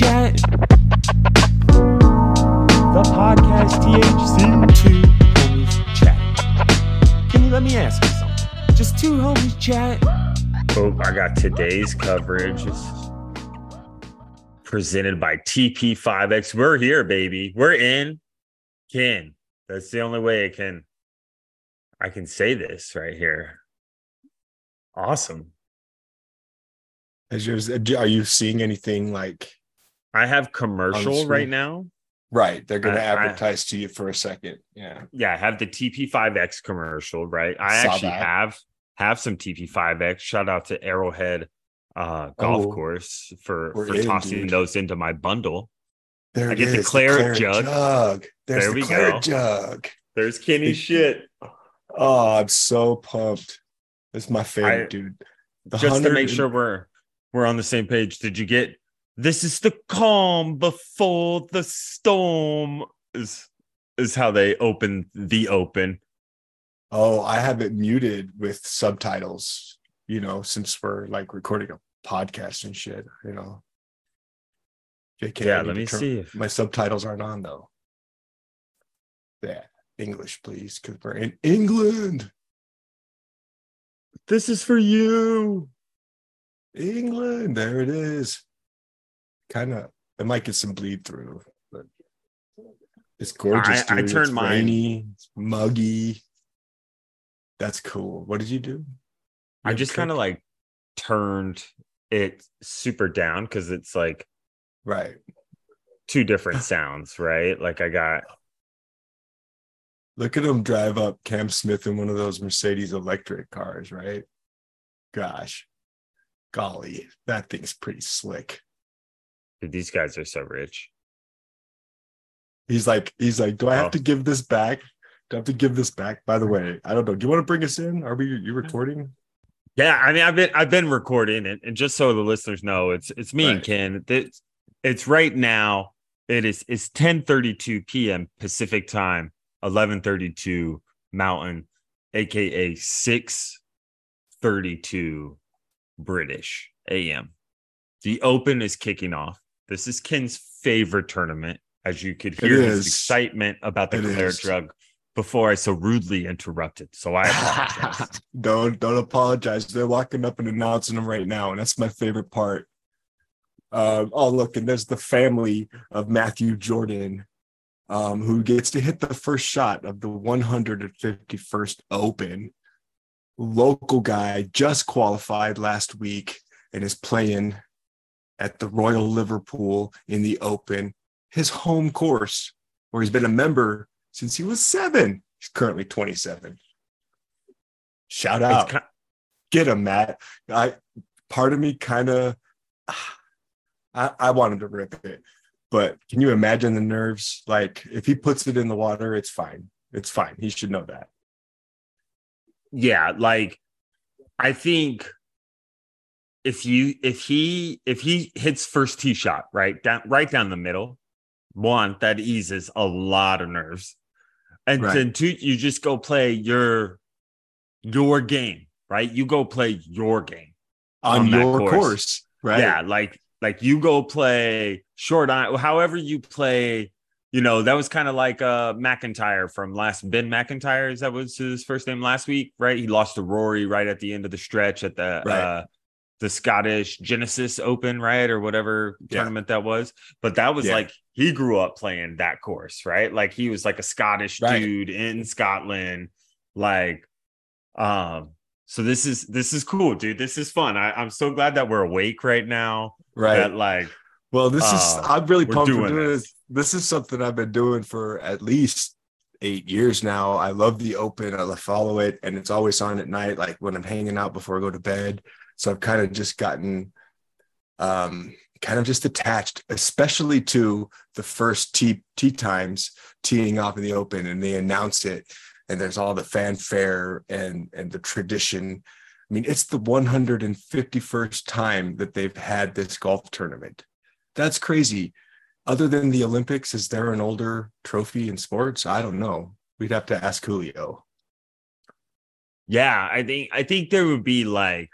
chat. The podcast THC. Two homies chat. Can you let me ask you something? Just two homies chat. Oh, I got today's coverage. It's presented by TP5X. We're here, baby. We're in. Ken. That's the only way I can I can say this right here. Awesome. Is yours, are you seeing anything like I have commercial right now. right? They're going to I- I- advertise to you for a second. Yeah. Yeah, I have the TP5X commercial, right? I Saw actually that. have have some TP5X. Shout out to Arrowhead uh golf Oh, course for for in, tossing dude. those into my bundle. There I get the is, claret jug. There's There the we claret go. jug. There's Kenny shit. Oh, I'm so pumped. Is my favorite, I- dude. The just to 100 make sure we're we're on the same page did you get this is the calm before the storm is is how they open the open Oh, I have it muted with subtitles, you know, since we're like recording a podcast and shit, you know. JK, yeah let me turn- see if My subtitles aren't on though. Yeah, English, please, because we're in England. this is for you England, there it is. Kind of, it might get some bleed through, but it's gorgeous. I- I turned it's mine- rainy, it's muggy. That's cool. What did you do? i just kind of like turned it super down because it's like right. two different sounds right like i got Look at him drive up Cam Smith in one of those Mercedes electric cars, right? Gosh, golly, that thing's pretty slick. These guys are so rich He's like, he's like, do I have Oh. to give this back? Do I have to give this back? By the way, I don't know. Do you want to bring us in? Are we you recording? Yeah, I mean, I've been I've been recording it, and just so the listeners know, it's it's me and Ken. It's it's right now. It is it's ten thirty two p.m. Pacific time, eleven thirty two Mountain, aka six thirty two British a.m. The Open is kicking off. This is Ken's favorite tournament, as you could hear his is. excitement about the It Claire is. drug before I so rudely interrupted. So I apologize. don't don't apologize. They're locking up and announcing them right now, and that's my favorite part. Um, oh look, and there's the family of Matthew Jordan, um, who gets to hit the first shot of the 151st Open. Local guy just qualified last week and is playing at the Royal Liverpool in the Open, his home course, where he's been a member since he was seven. He's currently 27. Shout out. It's ki- Get him, Matt. I part of me kind of I, I wanted to rip it, but can you imagine the nerves? Like if he puts it in the water, it's fine. It's fine. He should know that. yeah like i think if you if he if he hits first tee shot right down right down the middle one that eases a lot of nerves and Right. then two you just go play your your game right you go play your game On, On your course. course, right? yeah like like you go play short on however you play you know that was kind of like uh mcintyre from last ben mcintyre is that was his first name last week right he lost to rory right at the end of the stretch at the Right. uh the scottish genesis open right or whatever Yeah. tournament that was but that was Yeah. like he grew up playing that course right like he was like a scottish Right. dude in scotland like um so this is this is cool dude this is fun I, i'm so glad that we're awake right now Right. that like Well, this Uh, is I'm really pumped for doing doing this. this. This is something I've been doing for at least eight years now. I love the open. I follow it, and it's always on at night, like when I'm hanging out before I go to bed. So I've kind of just gotten um kind of just attached, especially to the first tee tee times teeing off in the open and they announce it and there's all the fanfare and and the tradition. I mean, it's the 151st time that they've had this golf tournament. That's crazy. Other than the Olympics, is there an older trophy in sports? I don't know. We'd have to ask Julio. Yeah, I think I think there would be like,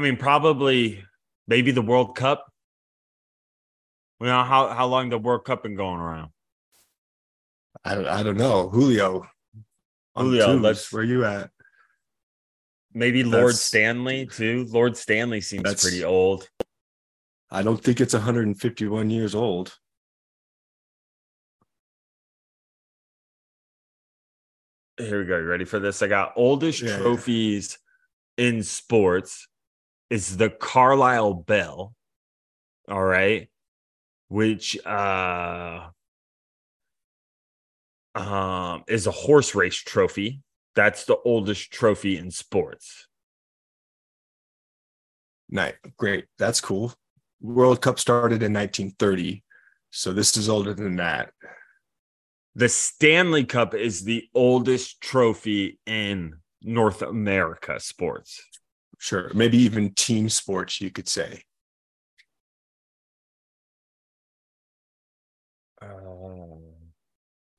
I mean, probably maybe the World Cup. You know how how long the World Cup been going around? I don't, I don't know. Julio. Julio, let's- where you at? Maybe Lord That's- Stanley too. Lord Stanley seems pretty old. I don't think it's 151 years old. Here we go. You ready for this? I got oldest Yeah. trophies in sports is the Carlisle Bell. All right. Which uh um is a horse race trophy. That's the oldest trophy in sports. Nice. Great. That's cool. World Cup started in 1930. So this is older than that. The Stanley Cup is the oldest trophy in North America sports. Sure. Maybe even team sports, you could say.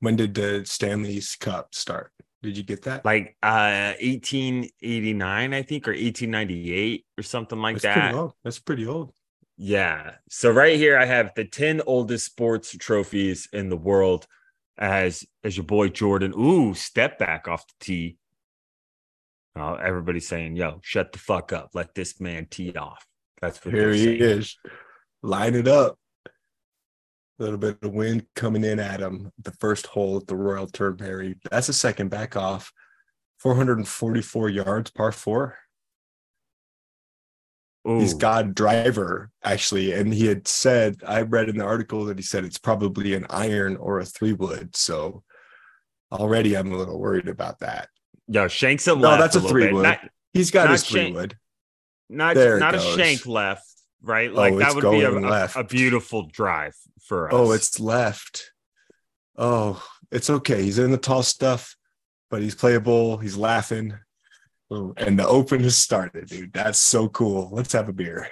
When did the Stanley's Cup start? Did you get that? like uh 1889 i think or 1898 or something like That's that pretty old. That's pretty old. yeah so right here i have the 10 oldest sports trophies in the world as as your boy jordan ooh step back off the tee uh, everybody's saying yo shut the fuck up let this man tee off that's what Here he saying. is. Line it up. A little bit of wind coming in at him. The first hole at the Royal Turnberry. That's a second back off. 444 yards, par four. He's Ooh. got driver actually, and he had said I read in the article that he said it's probably an iron or a three wood. So already I'm a little worried about that. Yo shanks it No, that's a little three bit. wood. not He's got his three Shane- wood. not, There not a shank left right Oh, like that would be a, a- a beautiful drive for us Oh, it's left. Oh, it's okay. He's in the tall stuff, but he's playable. He's laughing. Ooh, And the open has started, dude. That's so cool. Let's have a beer.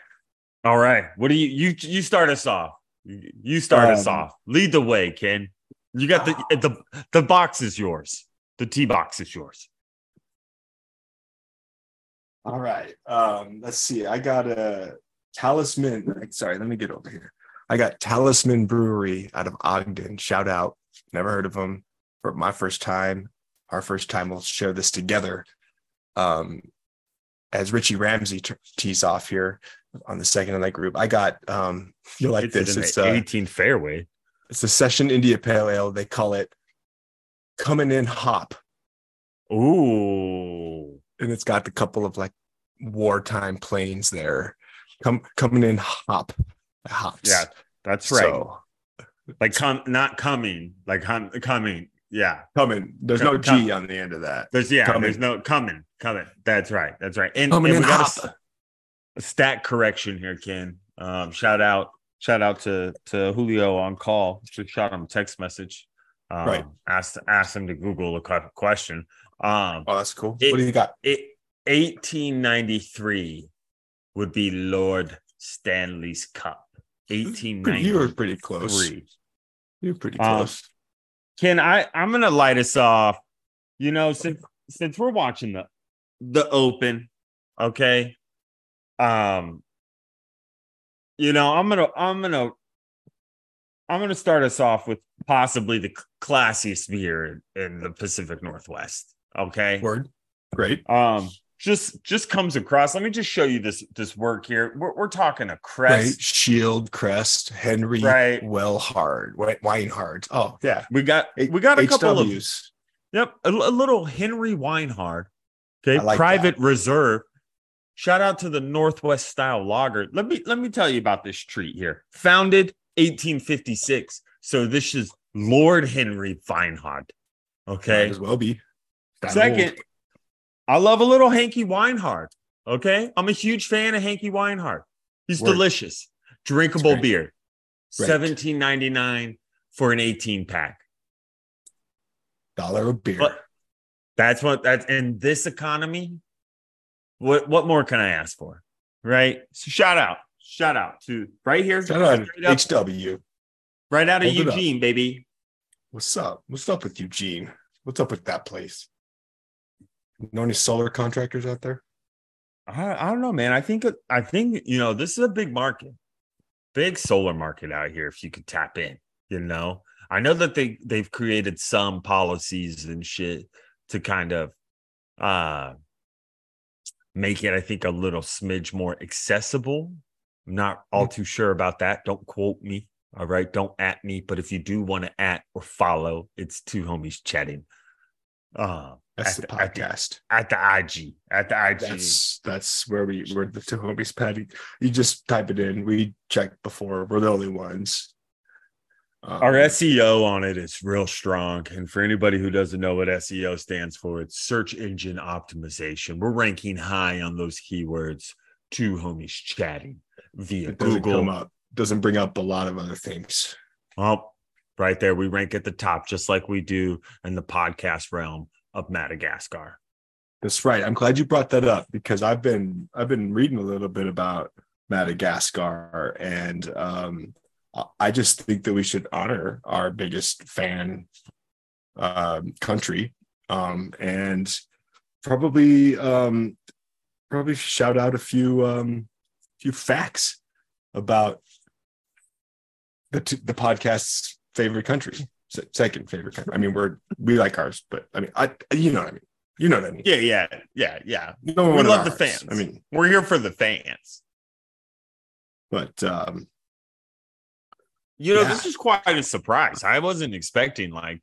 All right. What do you you you start us off? You start us Um, off. Lead the way, Ken. You got the the the box is yours. The tee box is yours. All right. Um, let's see. I got a talisman. Sorry, let me get over here. I got Talisman Brewery out of Ogden. Shout out. Never heard of them. For my first time, our first time, we'll share this together. Um, as Richie Ramsay t- tees off here on the second in that group, I got um, you'll like It's this. It's uh, 18 fairway. it's a Session India Pale Ale. They call it coming in hop, Ooh. And it's got a couple of like wartime planes there. Come coming in hop, hops. Yeah, that's right. So, like come not coming, like hum, coming. Yeah. coming. There's no G on the end of that. There's yeah, Coming. there's no coming, coming. That's right. That's right. And, and we got a a stat correction here, Ken. Um, shout out, shout out to to Julio on call. Just shot him a text message. Um, Right. Asked asked him to Google a question. Um, Oh, that's cool. It- what do you got? it 1893 would be Lord Stanley's Cup. Pretty- 1893. You were pretty close. You were pretty Um, close. Ken, I I'm gonna light us off. You know, since since we're watching the the Open, okay. Um, you know, I'm gonna I'm gonna I'm gonna start us off with possibly the classiest beer in the Pacific Northwest. Okay. Word. Great. Um, just just comes across. Let me just show you this this work here. We're we're talking a crest. Shield, Crest, Henry, Right. Wellhard, Weinhard. Oh, yeah. We got we got a couple of HWs. Yep, a, a little Henry Weinhard. Okay, like private reserve. Shout out to the Northwest style lager. Let me let me tell you about this treat here. Founded 1856. So this is Lord Henry Weinhard. Might Okay. as well be. Second, old. I love a little Hanky Weinhard. Okay. I'm a huge fan of Hanky Weinhard. He's Word. delicious. Drinkable great. beer. Great. 17.99 for an 18 pack. dollar a beer. But that's what that's in this economy. What what more can I ask for? Right? So shout out. Shout out to right here. Shout out up, HW. right out of Hold. Eugene, baby. What's up? What's up with Eugene? What's up with that place? Know any solar contractors out there? I, I don't know, man. I think I think you know this is a big market. big solar market out here if you could tap in, you know. I know that they they've created some policies and shit to kind of uh make it, I think, a little smidge more accessible. I'm not all too sure about that. Don't quote me. All right. Don't at me. But if you do want to at or follow, it's two homies chatting. Uh That's at the at podcast. at the IG. At the IG. That's that's where we we're the two homies patty. You just type it in. We checked before. We're the only ones. Um, Our SEO on it is real strong. And for anybody who doesn't know what SEO stands for, it's search engine optimization. We're ranking high on those keywords. Two homies chatting via it doesn't Google. come up. Doesn't bring up a lot of other things. Well, right there, we rank at the top, just like we do in the podcast realm of Madagascar. That's right. I'm glad you brought that up because I've been I've been reading a little bit about Madagascar and um I- just think that we should honor our biggest fan um country um and probably um probably shout out a few um few facts about the t- the podcast's favorite country second favorite country. I mean we're we like ours but I mean I you know what I mean you know what I mean Yeah, yeah, yeah, yeah. no We one love the fans. I mean, We're here for the fans. but um, You know, Yeah. this is quite a surprise. I wasn't expecting like,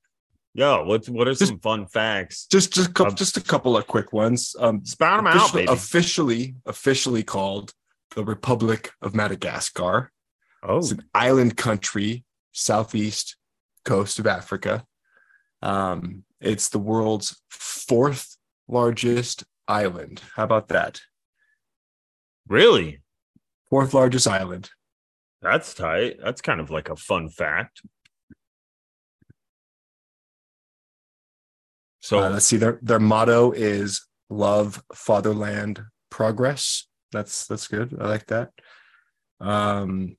yo, what's what are Just- some fun facts? just just a couple, Um, just a couple of quick ones. Um, Spout them out, baby. officially officially called the Republic of Madagascar. oh, It's an island country, southeast coast of Africa. Um, it's the world's fourth largest island. How about that? really? Fourth largest island. That's tight. That's kind of like a fun fact. So Uh, let's see. Their their motto is "Love Fatherland Progress." That's that's good. I like that. Um,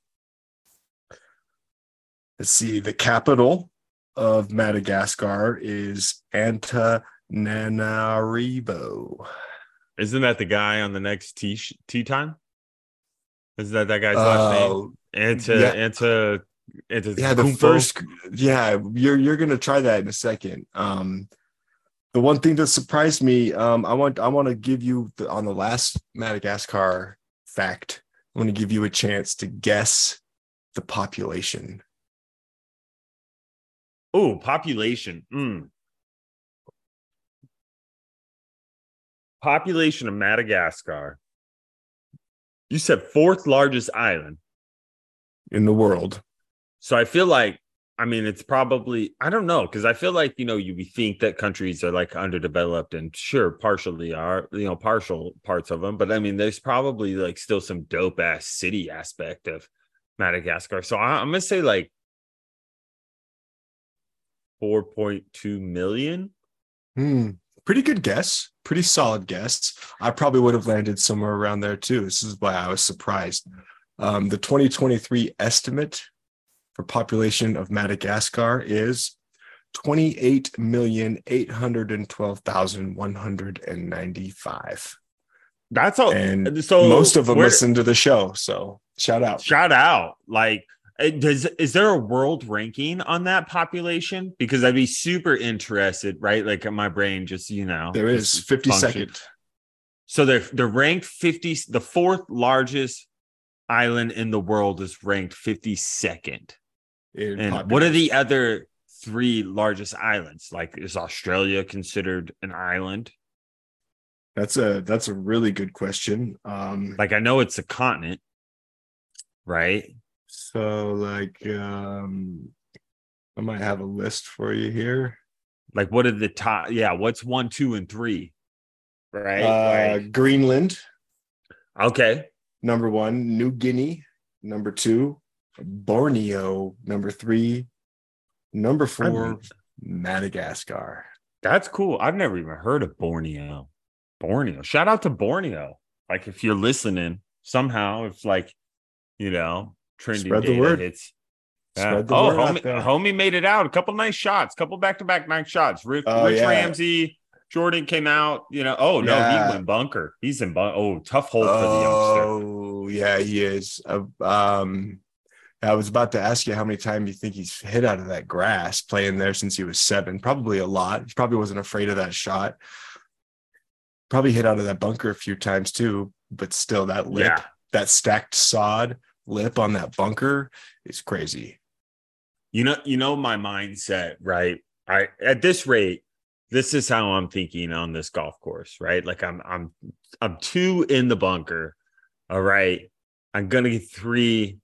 let's see. The capital of Madagascar is Antananarivo. isn't that the guy on the next tee sh- tee time? Is that that guy's last name? Uh, Anta yeah. Anta Anta yeah, the Kumpo? first. Yeah, you're you're gonna try that in a second. Um, the one thing that surprised me, um, I want I want to give you the, on the last Madagascar fact. I want to give you a chance to guess the population. Oh, population. Mm. Population of Madagascar. You said fourth largest island. in the world. So I feel like, I mean, it's probably, I don't know, because I feel like, you know, you think that countries are like underdeveloped and sure, partially are, you know, partial parts of them. But I mean, there's probably like still some dope ass city aspect of Madagascar. So I, I'm going to say like 4.2 million. Hmm. Pretty good guess. Pretty solid guess. I probably would have landed somewhere around there too. This is why I was surprised. Um, the 2023 estimate for population of Madagascar is 28,812,195. That's all. And so Most of them where- listen to the show. So shout out. shout out like does is there a world ranking on that population? Because i'd be super interested right? Like in my brain just you know There is 52nd. function. so they're they're ranked 50 the fourth largest island in the world is ranked 52nd in and what are the other three largest islands? Like is australia considered an island? That's a that's a really good question. Um, like i know it's a continent right So like um I might have a list for you here. like what are the top yeah what's one two and three right Uh Like- Greenland, okay number one, New Guinea, number two, Borneo, number three, number four, I'm- Madagascar. That's cool. I've never even heard of Borneo. Borneo. Shout out to Borneo. Like if you're listening somehow, if like, you know, trending Spread the word. hits. Spread the oh, word homie, homie made it out. A couple nice shots, couple back to back nice shots. Rick, Oh, Rich yeah. Ramsay, Jordan came out. You know, oh no, Yeah. he went bunker. He's in bunker. Oh, tough hole for the youngster. Oh, yeah, he is. Uh, um I was about to ask you how many times you think he's hit out of that grass playing there since he was seven. Probably a lot. He probably wasn't afraid of that shot. Probably hit out of that bunker a few times too, but still that lip, Yeah. that stacked sod lip on that bunker is crazy. You know, you know my mindset, right? I at this rate, this is how I'm thinking on this golf course, right? Like I'm I'm I'm two in the bunker. All right. I'm gonna get three.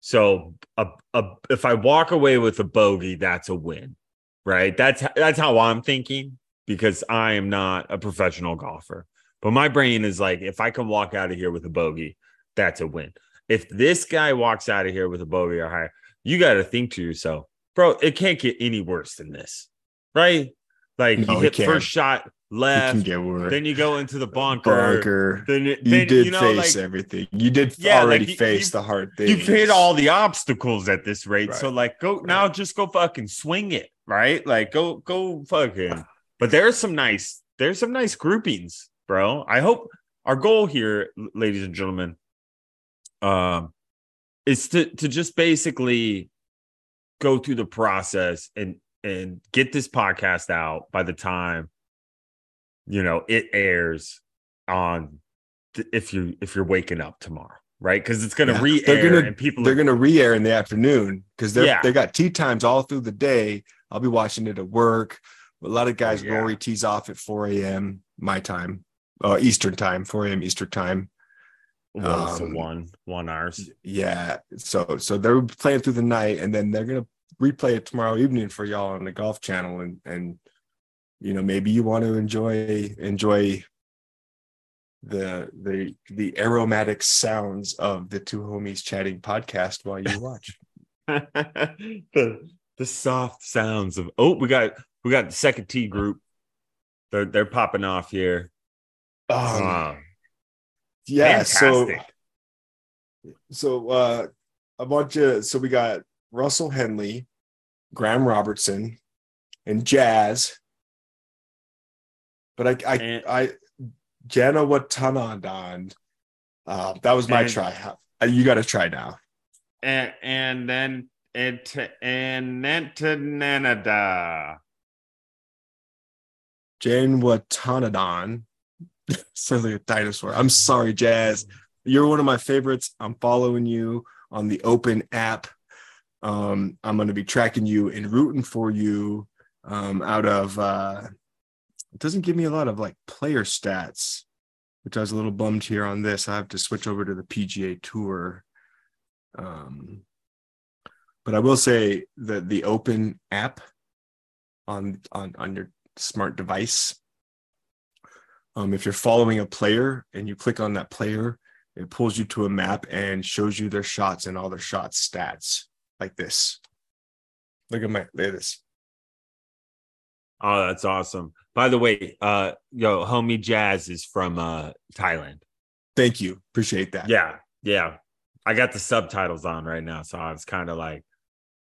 So a, a, if I walk away with a bogey, that's a win. Right. That's that's how I'm thinking because I am not a professional golfer. But my brain is like, if I can walk out of here with a bogey, that's a win. If this guy walks out of here with a bogey or higher, you got to think to yourself, bro, it can't get any worse than this, right? Like No, you hit first shot left, then you go into the bunker. bunker. Then, it- You did you know, face like, everything. You did Yeah, like, already you- face you- the hard things. You've hit all the obstacles at this rate. So like go now just go fucking swing it, right? Like go go fucking but there's some nice there's some nice groupings, bro. I hope our goal here, ladies and gentlemen, um is to to just basically go through the process and and get this podcast out by the time you know it airs on th- if you if you're waking up tomorrow right because it's gonna Yeah. re-air They're gonna- and people They're gonna re-air in the afternoon because they're Yeah. they got tee times all through the day. I'll be watching it at work. A lot of guys yeah. Rory tees off at 4 a.m. my time, uh, Eastern time, 4 a.m. Eastern time. So um, one one hours Yeah. So so they're playing through the night and then they're gonna replay it tomorrow evening for y'all on the golf channel and and you know maybe you want to enjoy enjoy the the the aromatic sounds of the two homies chatting podcast while you watch. the the soft sounds of oh we got we got the second T group they're they're popping off here Um, Wow. Yeah, so fantastic. so uh a bunch of so we got Russell Henley, Graeme Robertson, and Jazz. But I I And- I Jana Watanadon. Uh, that was my And- try. Uh, You got to try now. and and then it and then to Nanada. Jane Watanadon. Sounds like a dinosaur. I'm sorry, Jazz. You're one of my favorites. I'm following you on the Open app. Um, I'm going to be tracking you and rooting for you um, out of. Uh, it doesn't give me a lot of like player stats, which I was a little bummed here on this. I have to switch over to the PGA Tour. Um, but I will say that the Open app on on on your smart device. Um, if you're following a player and you click on that player, it pulls you to a map and shows you their shots and all their shot stats like this. Look at my look at this. Oh, that's awesome. By the way, uh yo, homie Jazz is from uh Thailand. Thank you. Appreciate that. Yeah, yeah. I got the subtitles on right now, so I was kind of like,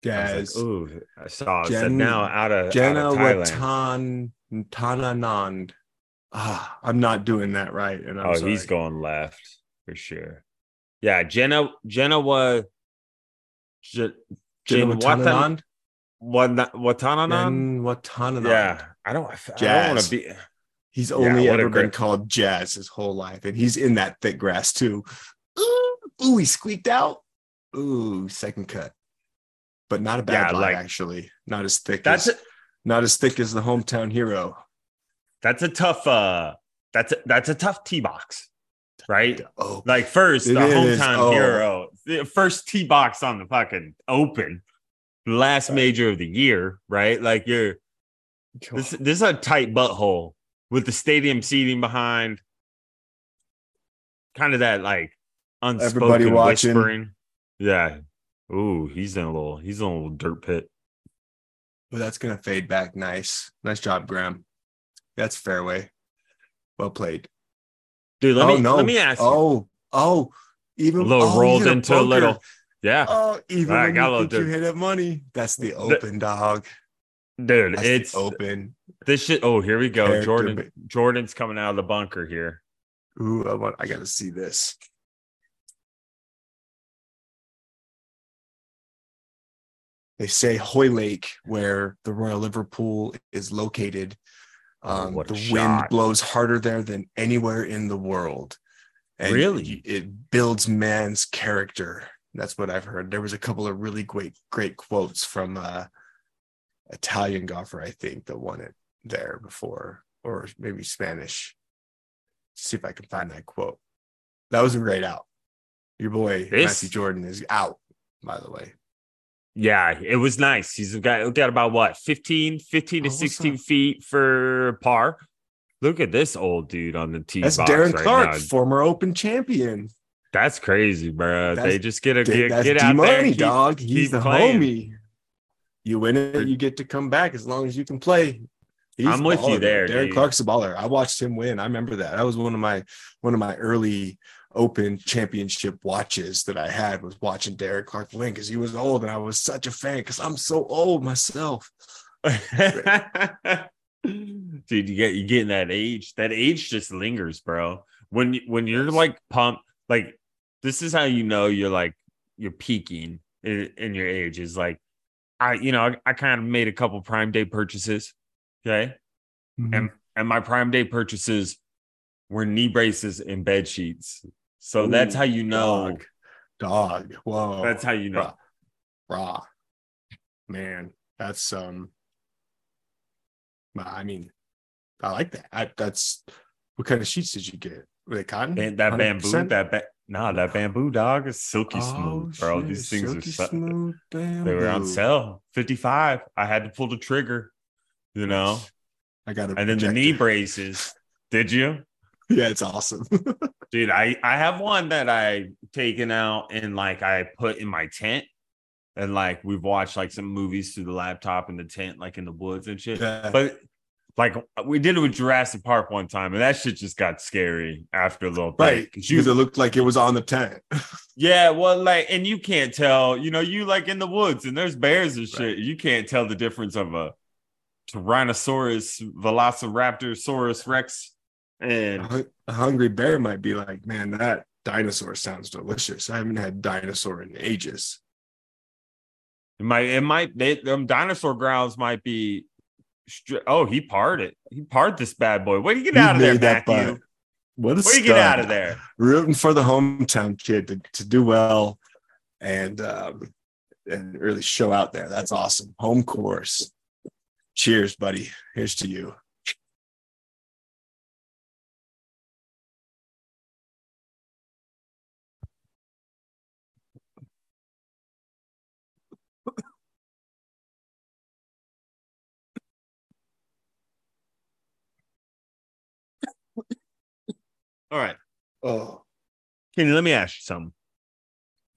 I like, ooh, I saw it said now out of, out Jenna of Thailand. Watan Tananand. Ah, I'm not doing that right. And I'm oh, sorry. he's going left for sure. Yeah, Jenna Jenna was J- Jin Watan Watananan. Jen Watananand. Yeah, I don't. I don't want to be. He's Yeah, only a ever been great- called Jazz his whole life, and he's in that thick grass too. Ooh, ooh, he squeaked out. Ooh, second cut, but not a bad Yeah, lie like- actually. Not as thick. That's as, a, not as thick as the hometown hero. That's a tough. Uh, that's a, that's a tough tee box, right? Oh, Like first, the hometown Oh. hero, the first tee box on the fucking open, last Right. major of the year, right? Like you're this. This is a tight butthole with the stadium seating behind. Kind of that like unspoken Everybody watching. whispering. Yeah. Ooh, he's in a little. He's in a little dirt pit. Well, that's gonna fade back. Nice, nice job, Graeme. That's fairway. Well played. Dude, let oh me no. let me ask you. Oh, oh, even a little oh, rolled into a bunker. little. Yeah, Oh, even right, when got a you little think you hit up money, that's the The- open dog. dude, That's it's the open. this shit. Oh, here we go. Character Jordan. ba- Jordan's coming out of the bunker here. Ooh, I want. I gotta see this. they say Hoylake, where the Royal Liverpool is located. Oh, Um, a the wind blows harder there than anywhere in the world. And Really? it builds man's character. That's what I've heard. There was a couple of really great, great quotes from uh Italian golfer, I think, that won it there before, or maybe Spanish. See if I can find that quote. That was a great out. Your boy This- Matthew Jordan is out, by the way. Yeah, it was nice. He's got got about what 15, 15 to Oh, 16 feet for par. Look at this old dude on the tee That's box Darren right Clarke, now. former Open champion. That's crazy, bro. That's- they just get a get, That's get D out there. and keep- dog. He's keep the playing. homie. You win it, you get to come back as long as you can play. He's I'm with you baller, man. there, Darren dude. Clarke's a baller. I watched him win. I remember that. That was one of my one of my early Open Championship watches that I had was watching Derek Clarke win because he was old and I was such a fan because I'm so old myself. Dude, you get you getting that age. That age just lingers, bro. When when you're like pumped, like this is how you know you're like you're peaking in, in your age. Is like I, you know, I, I kind of made a couple prime day purchases. Okay. Mm-hmm. And and my prime day purchases were knee braces and bed sheets. So that's how you know. dog. Dog. Whoa. That's how you know. raw. raw. Man, that's um I mean, I like that. I, that's what kind of sheets did you get? Were they cotton? And that bamboo, 100%? that ba- nah, that bamboo dog is silky Oh, smooth, bro. shit, These things silky are smooth they were on sale 55 i had to pull the trigger you know I got it. and then the knee braces did you Yeah, it's awesome. dude i i have one that i taken out and like i put in my tent and like we've watched like some movies through the laptop in the tent like in the woods and shit Yeah. but like we did it with Jurassic Park one time, and that shit just got scary after a little bit. right. 'Cause Because it looked like it was on the tent. Yeah, well, like, and you can't tell, you know, you like in the woods and there's bears and shit. Right. You can't tell the difference of a Tyrannosaurus, Velociraptor, Saurus Rex, and a hungry bear might be like, man, that dinosaur sounds delicious. I haven't had dinosaur in ages. it might, it might, they, them dinosaur grounds might be. str- Oh, he parred it. He parred this bad boy. What do you get He out of there, made that Matthew? butt. What a Where do you stud. get out of there? Rooting for the hometown kid to, to do well and um, and really show out there. That's awesome. Home course. Cheers, buddy. Here's to you. All right. Oh, Kenny, let me ask you something.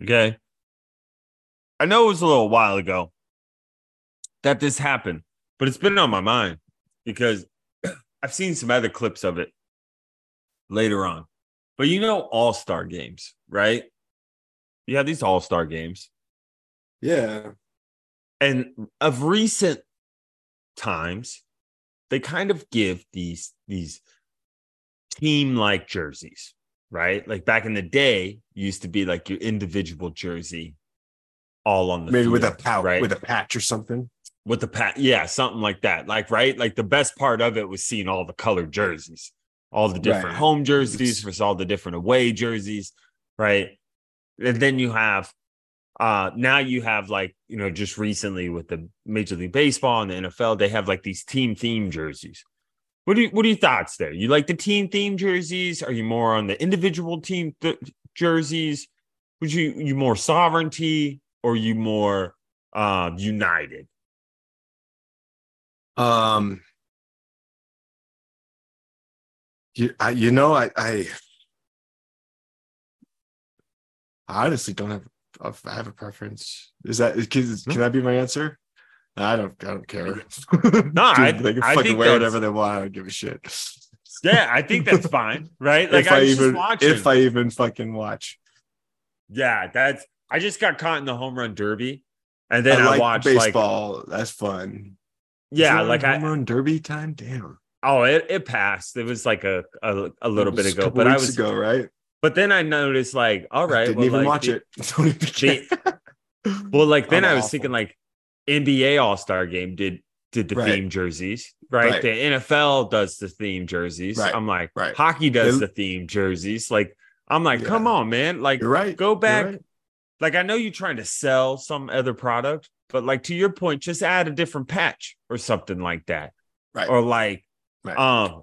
Okay. I know it was a little while ago that this happened, but it's been on my mind because I've seen some other clips of it later on. But you know, all star games, right? You have these all star games. yeah. And of recent times, they kind of give these these team like jerseys, right? Like back in the day, used to be like your individual jersey all on the Maybe with a field, pout, right? with a patch or something. with the patch, yeah, something like that. Like right, like the best part of it was seeing all the colored jerseys, all the different Right. home jerseys versus all the different away jerseys, right? And then you have uh now you have like you know just recently with the Major League Baseball and the NFL, they have like these team theme jerseys. What do you what are your thoughts there? You like the team theme jerseys? Are you more on the individual team th- jerseys? Would you you more sovereignty or you more uh united? Um, you, I, you know, I, I, I honestly don't have, I have a preference. Is that can, can that be my answer? I don't, I don't care. No, I- they can I fucking think wear whatever they want. I don't give a shit. Yeah, I think that's fine, right? Like if I, I, even, just watching. if I even fucking watch, yeah, that's. I just got caught in the home run derby, and then I I, like watched like baseball. That's fun. yeah, Is like home I run derby time. Damn, oh it, it passed. It was like a a, a little bit was a ago, couple but I was ago, right? but then I noticed like all right, I Didn't well, even like, watch the- it. Don't even the- Well, like then I'm I was awful. thinking like NBA All Star Game did did the Right. theme jerseys, right? Right. The NFL does the theme jerseys. Right. I'm like, Right. hockey does the theme jerseys. Like, I'm like, Yeah. come on, man. Like, You're right. go back. Like, I know you're trying to sell some other product, but like to your point, just add a different patch or something like that. Right. Or like, um,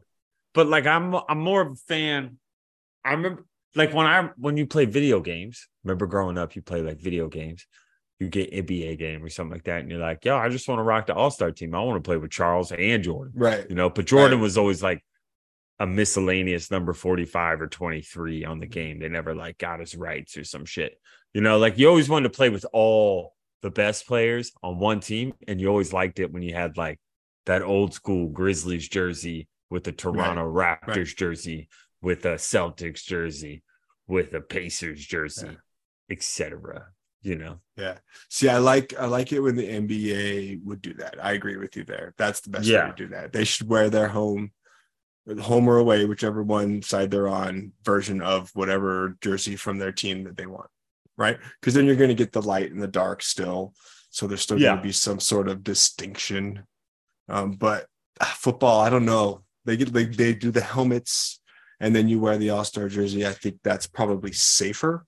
but like I'm I'm more of a fan. I remember like when I when you play video games, remember growing up, you play like video games, you get NBA game or something like that, and you're like, yo, I just want to rock the all-star team. I want to play with Charles and Jordan. Right. You know, but Jordan Right. was always like a miscellaneous number 45 or 23 on the game. They never like got his rights or some shit. You know, like you always wanted to play with all the best players on one team, and you always liked it when you had like that old school Grizzlies jersey with the Toronto Raptors jersey, with a Celtics jersey, with a Pacers jersey, etc. You know, Yeah. See, I like I like it when the NBA would do that. I agree with you there. That's the best Yeah. way to do that. They should wear their home home or away, whichever one side they're on, version of whatever jersey from their team that they want. Right. Because then you're going to get the light and the dark still. So there's still Yeah. going to be some sort of distinction. Um, but ah, football, I don't know. They get they, they do the helmets and then you wear the all-star jersey. I think that's probably safer.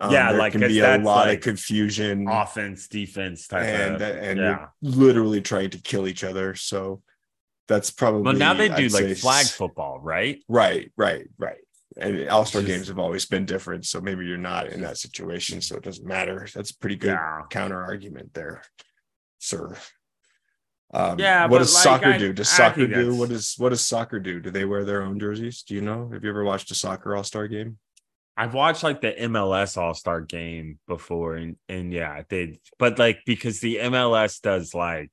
Um, Yeah, there like, can be a lot like of confusion offense, defense type and of, and yeah. literally trying to kill each other. So that's probably Well, now they do I'd like flag football, right? Right, right, right. And All Star games have always been different, so maybe you're not in that situation, so it doesn't matter. That's a pretty good Yeah. counter argument there, sir. Um, Yeah, what does like, soccer I- do? Does I soccer do? What does what does soccer do? Do they wear their own jerseys? Do you know? Have you ever watched a soccer All Star game? I've watched like the MLS All Star game before, and and yeah, they but like because the MLS does like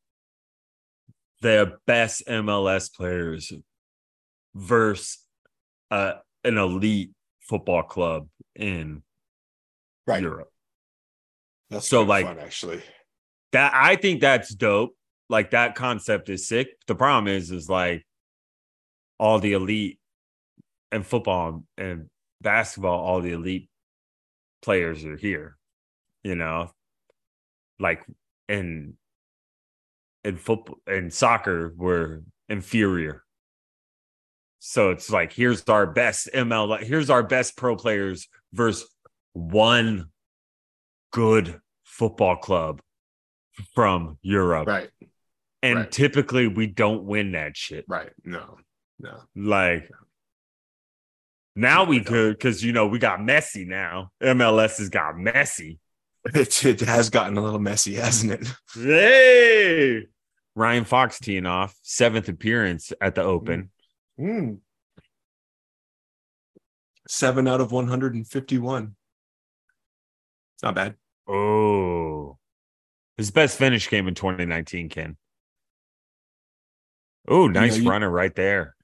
the best MLS players versus uh, an elite football club in Right. Europe. That's So, like, fun, actually. That I think that's dope. Like that concept is sick. The problem is, is like all the elite and football and basketball, all the elite players are here. You know, like in in football and soccer, we're inferior. So it's like here's our best ML, here's our best pro players versus one good football club from Europe. Right, And right. typically we don't win that shit. right. No, no. Like No, we we could because you know we got Messi now. MLS has got Messi. It, it has gotten a little messy, hasn't it? Hey, Ryan Fox teeing off seventh appearance at the Open. Mm. Seven out of 151. It's not bad. Oh, his best finish came in 2019. Ken. Oh, nice you- runner right there.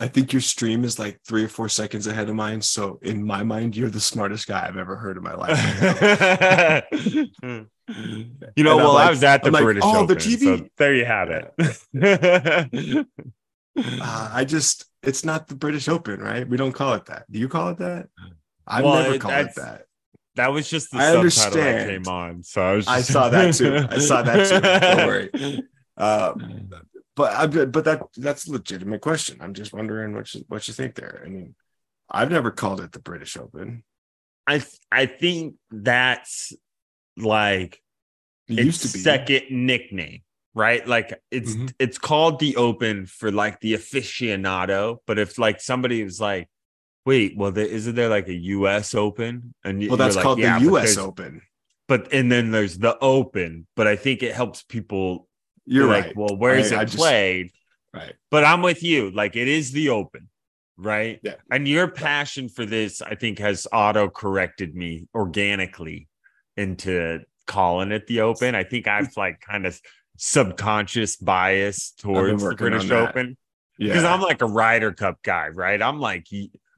I think your stream is like three or four seconds ahead of mine. So in my mind, you're the smartest guy I've ever heard in my life. you know, And well, I'm I was at the I'm like, British "Oh, the Open, TV so there you have it. Uh, I just, it's not the British Open, right? We don't call it that. Do you call it that? I've Well, never it- called it that. that was just the I subtitle that came on. So I was. I saw that too. I saw that too. Don't worry. Uh, but I, but that that's a legitimate question. I'm just wondering what you what you think there. I mean, I've never called it the British Open. I I think that's like It its used to be second nickname, right? Like it's Mhm. it's called the Open for like the aficionado, but if like somebody was like, wait, well, there, isn't there like a U.S. Open? And Well, that's like, called "Yeah, the U.S. Open. But and then there's the Open, but I think it helps people. You're right. like, well, where's I- it I just- played? right. But I'm with you. Like it is the Open, right? Yeah. And your passion for this, I think, has auto corrected me organically into calling it the Open. I think I've like kind of subconscious bias towards the British. Open Yeah. because I'm like a Ryder Cup guy, right? I'm like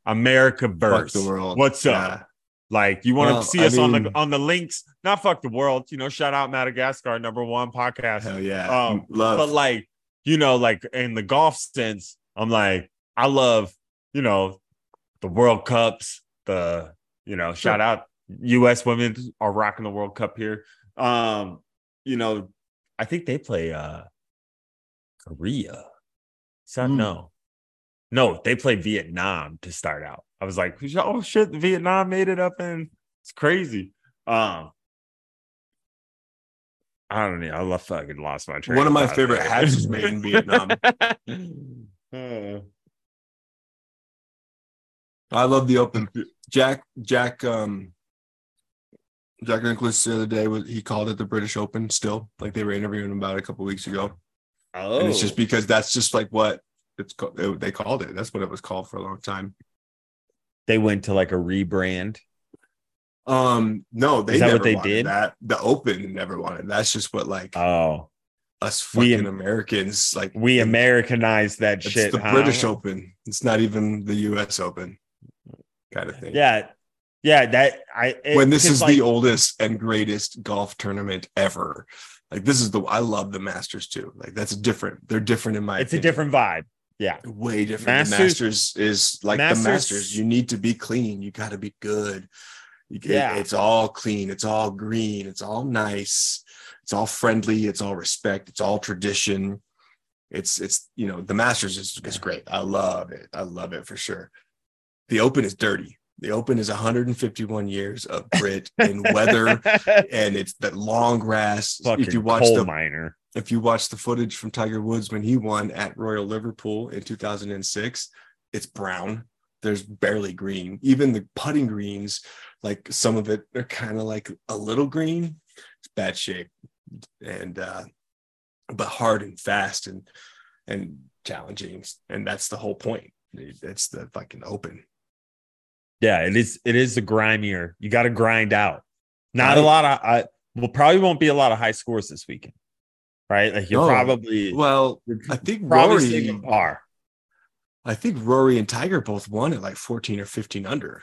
America Fuck verse. the world. What's up? Like you want to Well, see I us on the on the links? Not fuck the world, you know. Shout out Madagascar, number one podcast. Hell yeah. Um, Love. But like, you know, like in the golf sense, I'm like, I love, you know, the World Cups, the, you know, shout out US women are rocking the World Cup here. Um, you know, I think they play uh Korea. That Hmm. no? No, they play Vietnam to start out. I was like, oh shit, Vietnam made it up and it's crazy. Um I don't know. I love fucking lost my train. One of my favorite hats is made in Vietnam. Uh, I love the open. Jack Jack um Jack Nicklaus the other day was he called it the British Open still. Like they were interviewing him about it a couple weeks ago. oh, And it's just because that's just like what it's called they called it. That's what it was called for a long time. They went to like a rebrand. Um no, they Is that never what they did? that. The open never wanted. That's just what like Oh, us we- fucking Americans like we. Americanized that It's shit. the huh? British Open. It's not even the US Open kind of thing. Yeah, yeah. That I it- when this is like, the oldest and greatest golf tournament ever. Like this is the I love the Masters too. Like that's different. They're different in my it's a different vibe. Yeah, way different. Masters- the Masters is like Masters- the Masters. You need to be clean. You got to be good. Yeah. it's all clean. It's all green. It's all nice. It's all friendly. It's all respect. It's all tradition. It's it's you know the Masters is, is great. I love it. I love it for sure. The Open is dirty. The Open is 151 years of grit and weather, and it's that long grass. Fucking if you watch the miner. If you watch the footage from Tiger Woods when he won at Royal Liverpool in 2006, it's brown. There's barely green. Even the putting greens, like some of it are kind of like a little green. It's bad shape. And uh but hard and fast and and challenging. And that's the whole point. It's the fucking open. Yeah, it is. It is the grimier. You got to grind out. Not a lot of. I well, probably won't be a lot of high scores this weekend, right? Like you're No. probably Well, I think probably Rory, par. I think Rory and Tiger both won at like 14 or 15 under.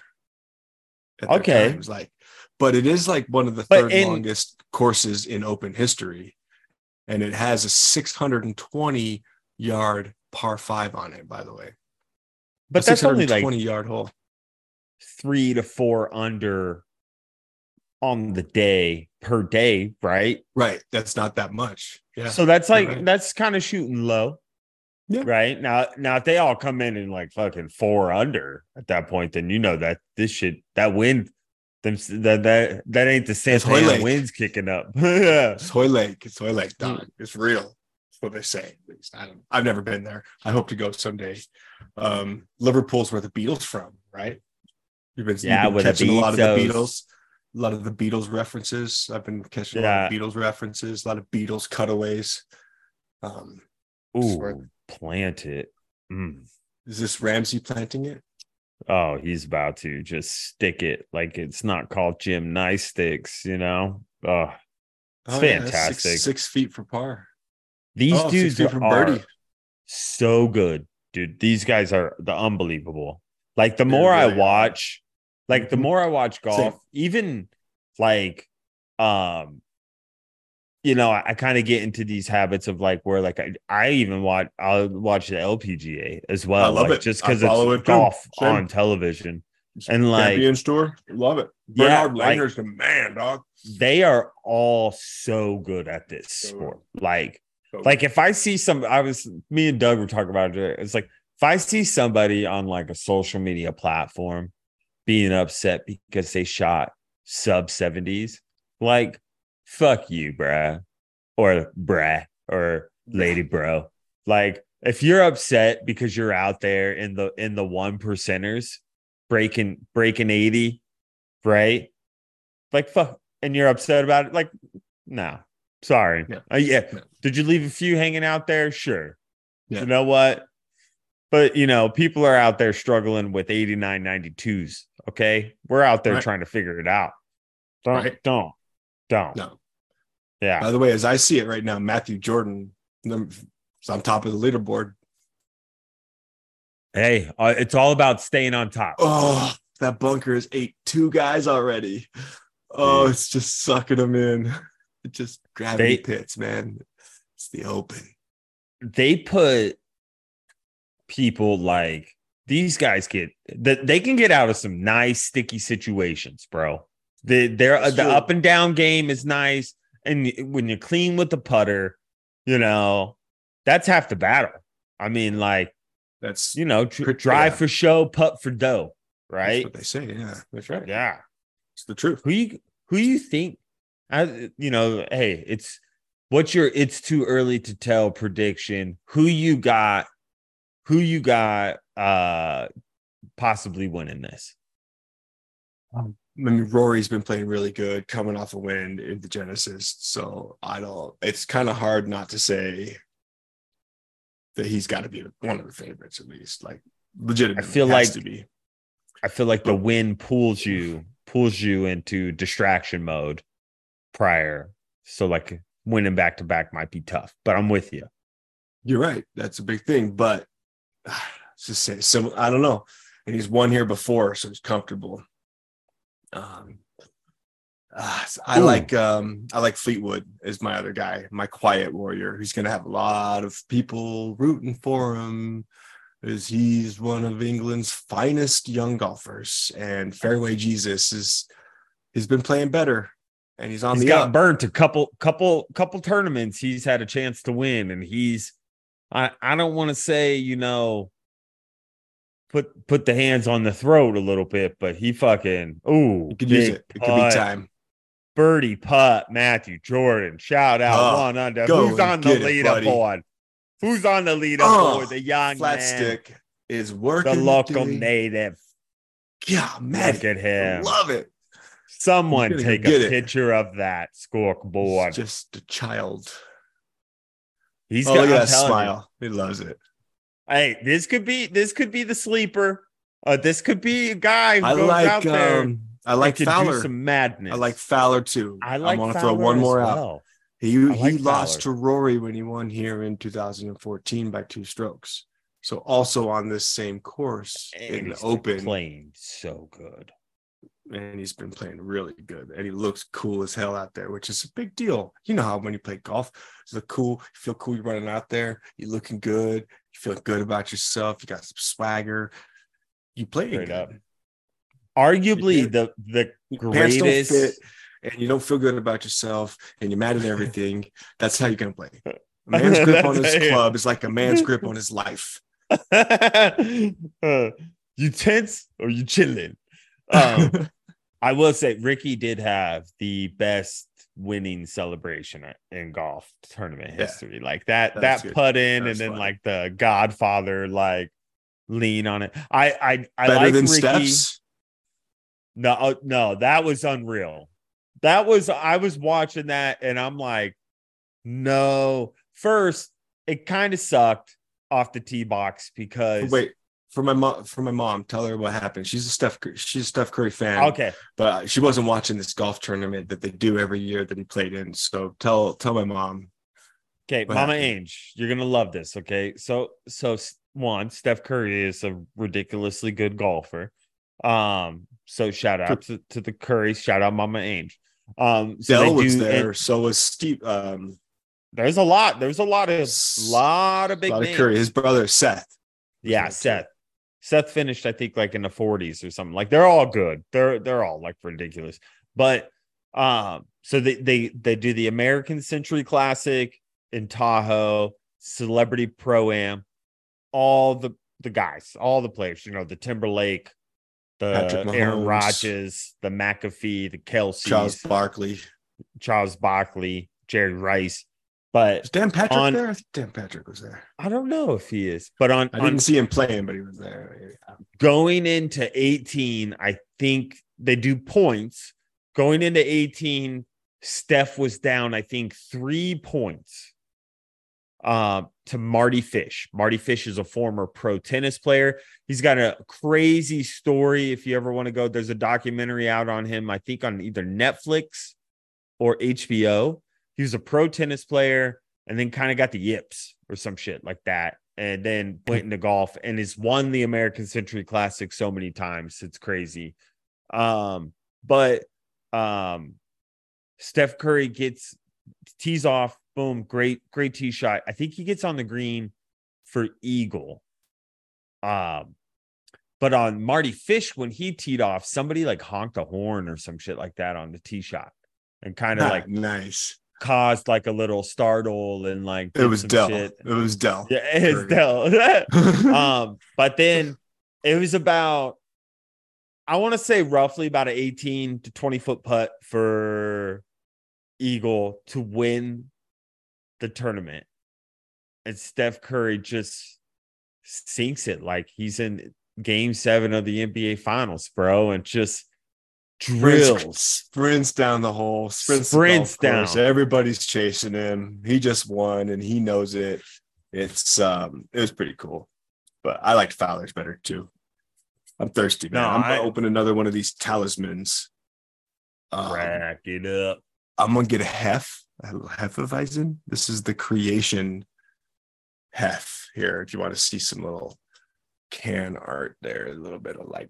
Okay. times, Like, but it is like one of the But third in- longest courses in open history. And it has a 620 yard par five on it, by the way. But A that's only like 620 yard hole. three to four under on the day per day, right? Right. That's not that much. Yeah. So that's like right. that's kind of shooting low. Yeah. Right. Now now if they all come in and like fucking four under at that point, then you know that this shit that wind them that that that ain't the That's Santa Ana winds kicking up. yeah. it's Hoylake. It's Hoylake, Hmm. dog. It's real. That's what they say. At least I don't I've never been there. I hope to go someday. Um, Liverpool's where the Beatles from, right? You've been, Yeah, you've been catching a lot of the Beatles. A lot of the Beatles references. I've been catching a lot of Beatles references, a lot of Beatles cutaways. Um. Ooh, plant it. Mm. is this Ramsay planting it? Oh, he's about to just stick it like it's not called gymnastics, you know? Oh, It's Oh, yeah, fantastic. Six, six feet for par. these Oh, dudes are birdie. so good, dude. These guys are the unbelievable. Like the more I really are. watch, like the more I watch golf, Same. even like um you know, I, I kind of get into these habits of like where like I, I even watch I'll watch the LPGA as well. I love like, it. just because it's it golf on television. And like Champions Tour, love it. Yeah, Bernard Langer's the man, dog. they are all so good at this So sport. Like So- like if I see some, I was me and Doug were talking about it. It's like if I see somebody on like a social media platform being upset because they shot sub 70s, like fuck you, bruh, or bruh, or lady bro. Like if you're upset because you're out there in the in the one percenters breaking breaking 80, right? Like fuck, and you're upset about it. Like, no, sorry. Yeah. Uh, yeah. Did you leave a few hanging out there? Sure. Yeah. You know what? But you know, people are out there struggling with 89, 92s. Okay. We're out there Right. trying to figure it out. Don't, Right. don't, don't. No. Yeah. By the way, as I see it right now, Matthew Jordan is on top of the leaderboard. Hey, uh, it's all about staying on top. Oh, that bunker has ate two guys already. Oh, Yeah. it's just sucking them in. It just gravity They- pits, man. It's the open. They put people like these guys get that they can get out of some nice sticky situations, bro. The their That's the true. up and down game is nice, and when you're clean with the putter, you know, that's half the battle. I mean, like, That's you know, tr- Pretty- drive yeah. for show, putt for dough, right? that's right? what they say. Yeah, that's right. Yeah. It's the truth. Who you who you think I, you know, hey, it's what's your it's too early to tell prediction. Who you got who you got uh possibly winning this? I mean, Rory's been playing really good, coming off a win in the Genesis. So I don't. It's kind of hard not to say that he's got to be one of the favorites at least. Like legitimately, I feel like- to be. I feel like the win pulls you pulls you into distraction mode prior. So like winning back to back might be tough, but I'm with you. You're right. That's a big thing, but just say some. I don't know. And he's won here before, so he's comfortable. Um, ah, I Ooh. like um I like Fleetwood is my other guy, my quiet warrior. He's gonna have a lot of people rooting for him. As he's one of England's finest young golfers, and Fairway Jesus is he's been playing better, and he's on He's the got up. burnt a couple couple couple tournaments he's had a chance to win and he's I I don't want to say, you know, put put the hands on the throat a little bit, but he fucking ooh, You could use it. It could be putt, time. Birdie putt, Matthew Jordan. Shout out Oh, one under. Who's on the it, leaderboard? Who's on the leaderboard? Oh, the young Flat man, stick is working. the local today. native. Yeah, man. Look at him. Love it. Someone take a it. picture of that scoreboard. He's just a child. He's oh, got look I'm that telling you. smile. He loves it. Hey, this could be this could be the sleeper. Uh, this could be a guy who I goes out like there um I like Fowler. some madness. I like Fowler too. I like. I want to throw one more out. He like he lost to Rory when he won here in 2014 by two strokes. So also on this same course And in the Open, playing so good. And he's been playing really good, and he looks cool as hell out there, which is a big deal. You know how when you play golf, you look cool, you feel cool, you're running out there, you're looking good, you feel good about yourself, you got some swagger, you play good. up. Arguably the the Your pants don't greatest. fit, and you don't feel good about yourself, and you're mad at everything. That's how you're gonna play. A man's grip on his it. club is like a man's grip on his life. Uh, you tense or you chilling? Um, I will say Rickie did have the best winning celebration in golf tournament Yeah. history. Like that That's that good. put in That's and then like the Godfather like lean on it. I I I Better like than Rickie. Steph's. No, uh, no, that was unreal. That was I was watching that and I'm like, no. First, it kind of sucked off the tee box because Wait for my mom. For my mom, tell her what happened. She's a Steph. She's a Steph Curry fan. okay, but she wasn't watching this golf tournament that they do every year that he played in. So tell tell my mom. okay, Mama happened? Ange, you're gonna love this. Okay, so so one, Steph Curry is a ridiculously good golfer. Um, so shout out to, to the Currys, shout out Mama Ange. Um, so Dell they was do- there. and So was Steve. Um, there's a lot, there's a lot of lot of a big lot of. Curry. His brother Seth. Yeah. Seth. Seth finished, I think, like in the 40s or something. Like they're all good. They're they're all like ridiculous. But um, so they they they do the American Century Classic in Tahoe, Celebrity Pro Am, all the the guys, all the players, you know, the Timberlake, the Aaron. Rodgers, the McAfee, the Kelce, Charles Barkley, Charles. Barkley, Jerry Rice. But Was Dan Patrick On- there? I think Dan Patrick was there. I don't know if he is. But on, I didn't see him playing, but he was there. going into 18, I think they do points. Going into 18, Steph was down, I think, three points uh, to Mardy Fish. Mardy Fish is a former pro tennis player. He's got a crazy story. If you ever want to go, there's a documentary out on him, I think on either Netflix or HBO. He was a pro tennis player and then kind of got the yips or some shit like that. And then went into golf and has won the American Century Classic so many times. It's crazy. Um, but um Steph Curry gets tees off, boom, great, great tee shot. I think he gets on the green for eagle. Um, but on Mardy Fish, when he teed off, somebody like honked a horn or some shit like that on the tee shot and kind of like nice. Caused like a little startle and like It was Dell. shit. It was Dell. Yeah, it's Dell. um, but then it was about I want to say roughly about an 18 to 20 foot putt for Eagle to win the tournament. And Steph Curry just sinks it like he's in game seven of the NBA finals, bro, and just drills. sprints down the hole, sprints, Sprints the golf course. down. Everybody's chasing him. He just won and he knows it. It's um, it was pretty cool. But I liked Fowler's better too. I'm thirsty, man. No, I'm gonna I- open another one of these talismans. Um, Rack it up. I'm gonna get a hef, a hefeweizen. This is the creation hef here. If you want to see some little can art there, a little bit of like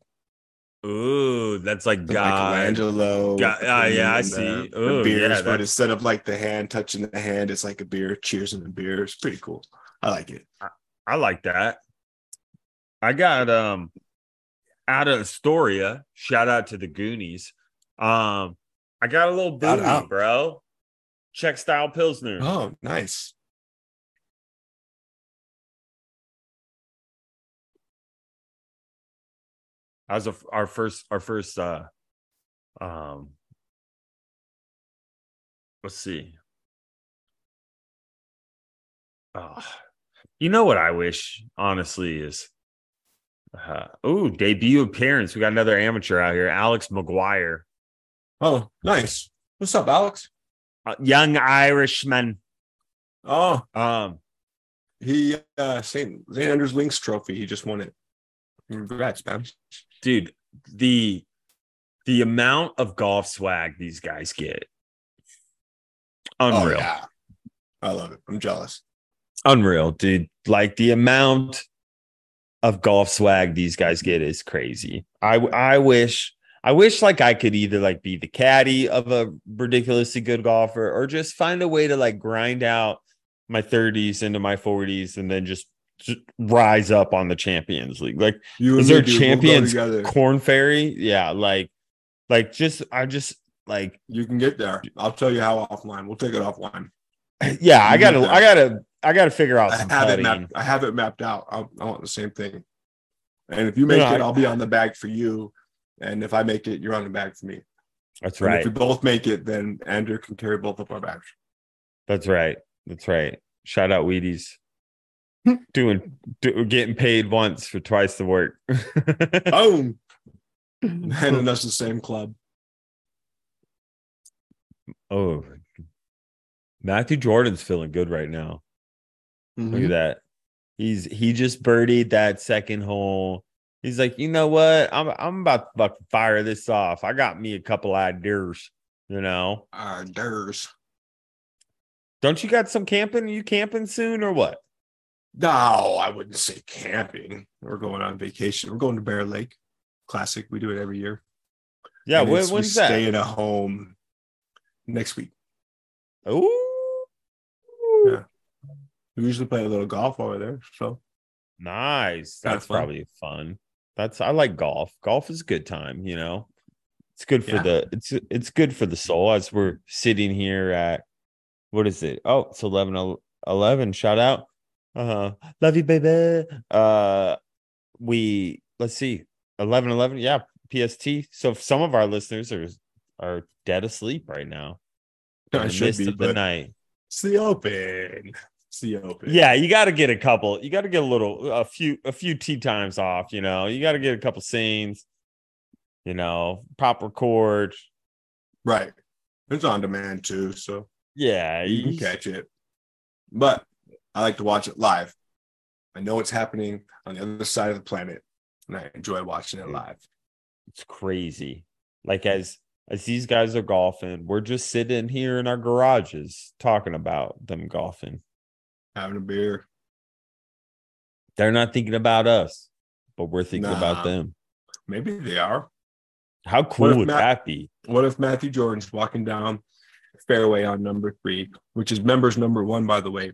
Ooh, that's like God. Michelangelo. God- ah, yeah, I see. uh, the Ooh, beers, yeah, but instead of like the hand touching the hand, it's like a beer. Cheers and the beer. It's pretty cool. I like it. I like that. I got um out of Astoria. Shout out to the Goonies. Um, I got a little booty, bro. Czech style pilsner. Oh, nice. That was a, our first our first uh um let's see. Oh, you know what I wish, honestly, is uh oh debut appearance. We got another amateur out here, Alex Maguire, Oh, nice. What's up, Alex? uh, young Irishman. Oh, Um, he uh. St. Andrews Links trophy. He just won it. Congrats, man. dude, the the amount of golf swag these guys get. Oh, unreal. Oh, yeah. I love it. I'm jealous. unreal, dude. Like the amount of golf swag these guys get is crazy. I I wish I wish like I could either like be the caddy of a ridiculously good golfer or just find a way to like grind out my 30s into my 40s and then just, just rise up on the Champions League. Like You Is me, there dude, we'll champions. Korn Ferry, yeah, like like just I just like You can get there. I'll tell you how offline. We'll take it offline. yeah, I gotta I gotta I gotta figure out I have it mapped. I have it mapped out. I, I want the same thing. And if you make no, it, I- I'll be on the bag for you. And if I make it, you're on the bag for me. That's And right. if we both make it, then Andrew can carry both of our bags. That's right. That's right. Shout out Wheaties. Doing do, getting paid once for twice the work. Boom. and that's the same club. oh, Matthew Jordan's feeling good right now. Look Mhm. at that. He's he just birdied that second hole. He's like, you know what? I'm I'm about to fucking fire this off. I got me a couple ideas. You know, there's. don't you got some camping? you camping soon or what? No, I wouldn't say camping. We're going on vacation. We're going to Bear Lake. Classic. We do it every year. Yeah, And when, when's that? Stay in a home next week. Oh, Yeah. We usually play a little golf over there. So nice. That's fun. probably fun. That's I like golf. Golf is a good time. You know, it's good for Yeah. the it's it's good for the soul. As we're sitting here at what is it? Oh, it's 11 11. Shout out. Uh, huh. love you, baby. Uh, we let's see, 11 11. Yeah, PST. So some of our listeners are are dead asleep right now. in I the should midst be, of the night. it's the open. It's the open. Yeah, you got to get a couple. You got to get a little, a few, a few tea times off. You know, you got to get a couple scenes. You know, pop record. Right. It's on demand too, so Yeah, you can you- catch it. But I like to watch it live. I know it's happening on the other side of the planet, and I enjoy watching it live. it's crazy. Like as as these guys are golfing, we're just sitting here in our garages talking about them golfing. Having a beer. They're not thinking about us, but we're thinking Nah. about them. Maybe they are. How cool would Matt- that be? What if Matthew Jordan's walking down fairway on number three, which is members number one, by the way?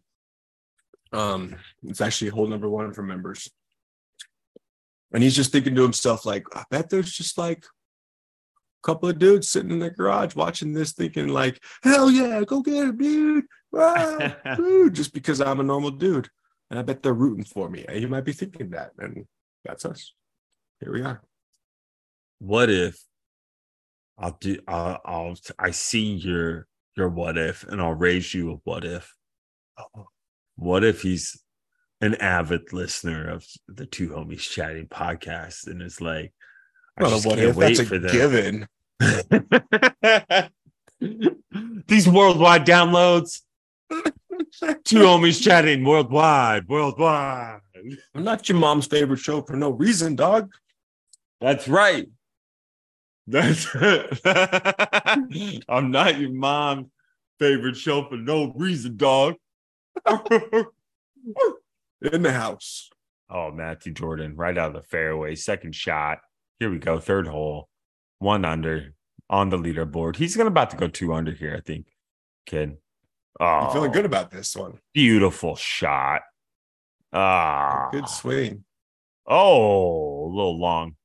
Um, it's actually hole number one for members. And he's just thinking to himself, like, I bet there's just like a couple of dudes sitting in the garage watching this, thinking like, "Hell yeah, go get him, dude!" Ah, woo," just because I'm a normal dude, and I bet they're rooting for me. And you might be thinking that, and that's us. Here we are. what if I'll do I'll, I'll I see your your what if and I'll raise you a what if. What if he's an avid listener of the two homies chatting podcast and is like I Well, just what can't if wait that's for a them. given? These worldwide downloads. Two homies chatting worldwide, worldwide. I'm not your mom's favorite show for no reason, dog. That's right. That's right. I'm not your mom's favorite show for no reason, dog. In the house. oh, Matthew Jordan, right out of the fairway, second shot. Here we go, third hole, one under on the leaderboard. He's gonna about to go two under here, I think. Kid. Oh, I'm feeling good about this one. Beautiful shot. Ah, Good swing. Oh, a little long.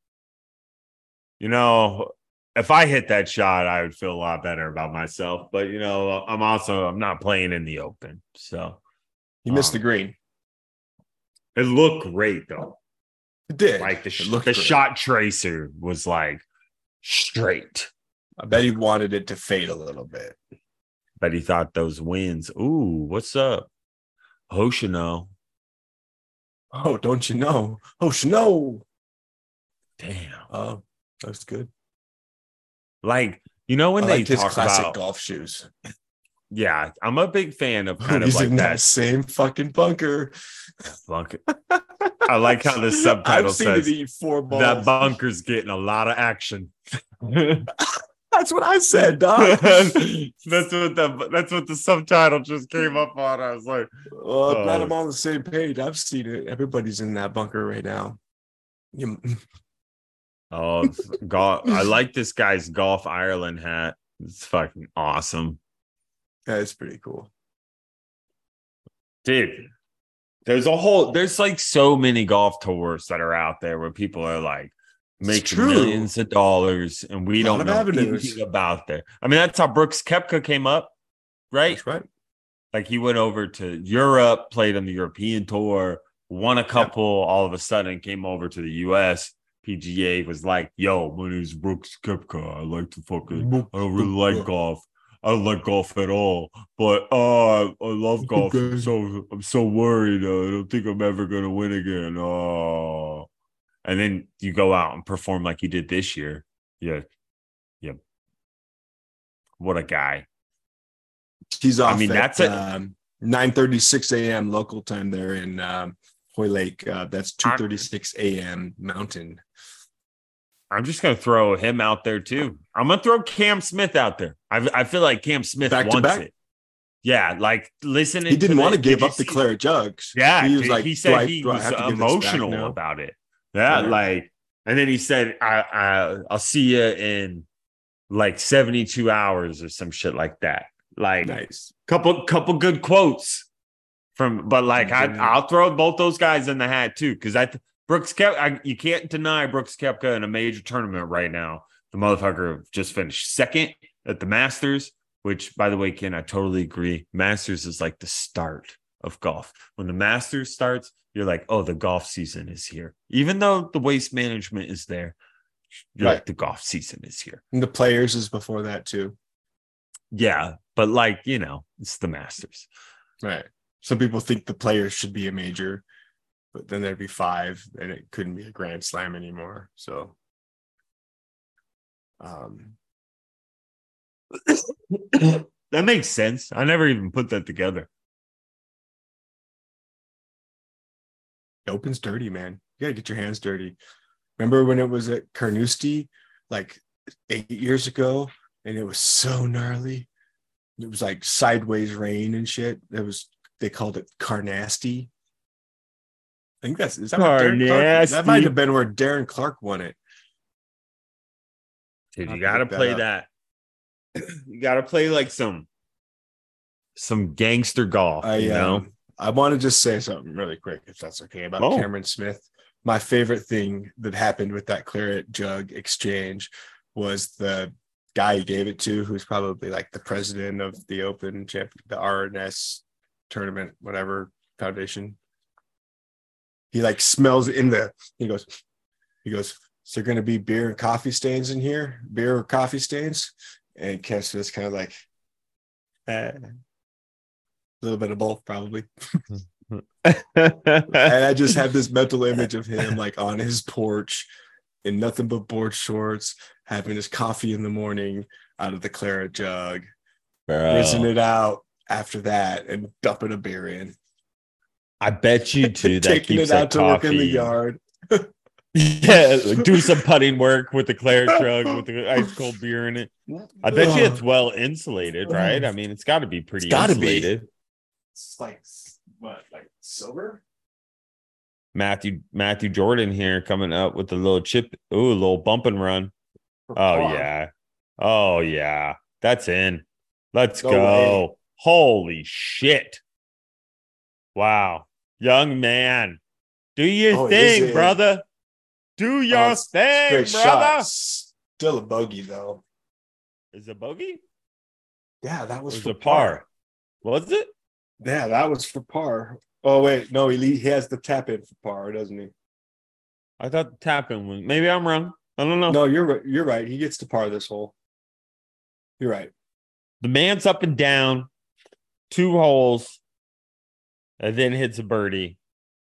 You know, if I hit that shot, I would feel a lot better about myself. But you know, I'm also I'm not playing in the open, so He missed Um, the green. it looked great though. It did. Like the sh- the great. shot tracer was like straight. I bet he wanted it to fade a little bit. But he thought those wins. Ooh, what's up, Hoshino? Oh, don't you know? Oh, no. Damn, Oh, that's good. Like you know when I they liked his talk classic about. golf shoes. Yeah, I'm a big fan of kind He's of like in that that. same fucking bunker. bunker. I like how the subtitle says that bunker's getting a lot of action. That's what I said, dog. that's what the that's what the subtitle just came up on. I was like, well, I'm glad Oh. I'm on the same page. I've seen it. Everybody's in that bunker right now. You- oh, golf. I like this guy's golf Ireland hat. It's fucking awesome, That's pretty cool. dude. There's a whole. There's like so many golf tours that are out there where people are like making millions of dollars, and we don't know avenues. anything about there. I mean, that's how Brooks Koepka came up, right? That's right. like he went over to Europe, played on the European tour, won a couple, all of a sudden came over to the US. PGA was like, yo, my name's Brooks Koepka. I like to fucking I don't really like golf. I don't like golf at all. But uh I love golf. Okay. so I'm so worried. Uh, I don't think I'm ever gonna win again. Oh and then you go out and perform like you did this year. Yeah. Yeah. What a guy. He's off. I mean, at, that's it. Um, 9:36 a.m. local time there in um, Hoylake. Uh, that's 2:36 a.m. Mountain. I'm just gonna throw him out there too. I'm gonna throw Cam Smith out there. I I feel like Cam Smith Back to wants back? it. Yeah, like listening. He didn't to want to give up the claret jugs. Yeah, he was dude, like, he "Do said I- he was to emotional about it. Yeah, Yeah. like, and then he said, I, "I I'll see you in like 72 hours or some shit like that." Like, Nice. couple couple good quotes from but like I, I'll throw both those guys in the hat too because I th- Brooks Kep I, you can't deny Brooks Koepka in a major tournament right now. The motherfucker just finished second at the Masters, which by the way, Ken, I totally agree. Masters is like the start of golf. When the Masters starts, you're like, oh, the golf season is here. Even though the waste management is there, you're Right. like the golf season is here. And the players is before that too. Yeah, but like you know, it's the Masters. Right. Some people think the players should be a major, but then there'd be five, and it couldn't be a grand slam anymore. So, um, that makes sense. I never even put that together. the open's dirty, man. You gotta get your hands dirty. Remember when it was at Carnoustie like eight years ago, and it was so gnarly. It was like sideways rain and shit. It was they called it Carnasty. I think that's is that Clarke, that might have been where Darren Clarke won it. Dude, you gotta look that play that. you gotta play like some some gangster golf, I you know. um, I want to just say something really quick, if that's okay, about Oh. Cameron Smith. My favorite thing that happened with that claret jug exchange was the guy he gave it to, who's probably like the president of the Open champ, the R&A tournament, whatever foundation. He like smells in the. He goes. He goes. Is there going to be beer and coffee stains in here? Beer or coffee stains? And Kev's just kind of like, eh. a little bit of both, probably. and I just have this mental image of him like on his porch in nothing but board shorts, having his coffee in the morning out of the claret jug, rinsing it out after that, and dumping a beer in, I bet you too that taking keeps it out to work in the yard. Yeah, like, do some putting work with the claret jug with the ice cold beer in it. I bet you it's well insulated, right? I mean, it's got to be pretty It's gotta be. insulated. It's like what, like silver? Matthew Matthew Jordan here coming up with a little chip. Ooh, a little bump and run. Oh yeah. Oh yeah. That's in. Let's No go. way. Holy shit. Wow. Young man. Do your Oh, thing, brother. Do your it's thing, Great brother. shot. Still a bogey though. Is it bogey? Yeah, that was is for par? par. Was it? Yeah, that was for par. Oh wait, no, he he has the tap in for par, doesn't he? I thought the tap in was maybe I'm wrong. I don't know. No, you're right. You're right. He gets to par this hole. You're right. The man's up and down, two holes, and then hits a birdie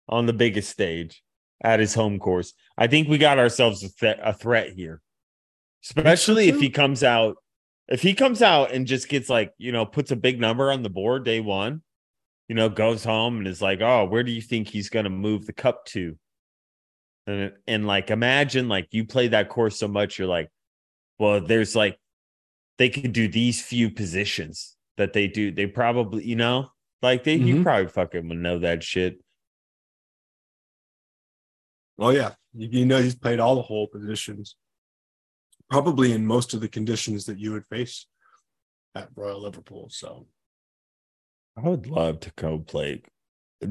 on the biggest stage at his home course. I think we got ourselves a, th- a threat here, especially if he comes out. If he comes out and just gets like, you know, puts a big number on the board day one, you know, goes home and is like, oh, where do you think he's going to move the cup to? And, and like, imagine like you play that course so much, you're like, well, there's like, they could do these few positions that they do. They probably, you know, like they, you Mhm. probably fucking would know that shit. Oh yeah, you, you know he's played all the whole positions, probably in most of the conditions that you would face at Royal Liverpool. So I would love to go play,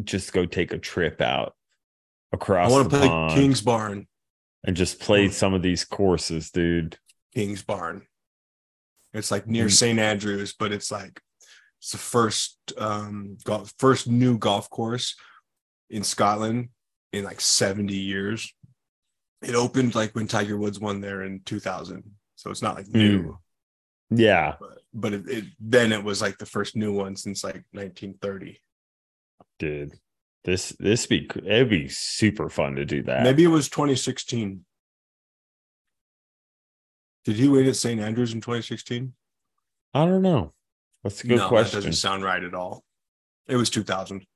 just go take a trip out across I want to play pond King's Barn. and just play some of these courses, dude. King's Barn. It's like near Mm. St Andrews, but it's like it's the first um golf, first new golf course in Scotland in like 70 years. It opened like when Tiger Woods won there in 2000. So it's not like new, Yeah, but, but it, it then it was like the first new one since like 1930. dude. This this be it'd be super fun to do that. Maybe it was 2016. Did he win at St Andrews in 2016? I don't know. That's a good no, that doesn't sound right at all. It was 2000.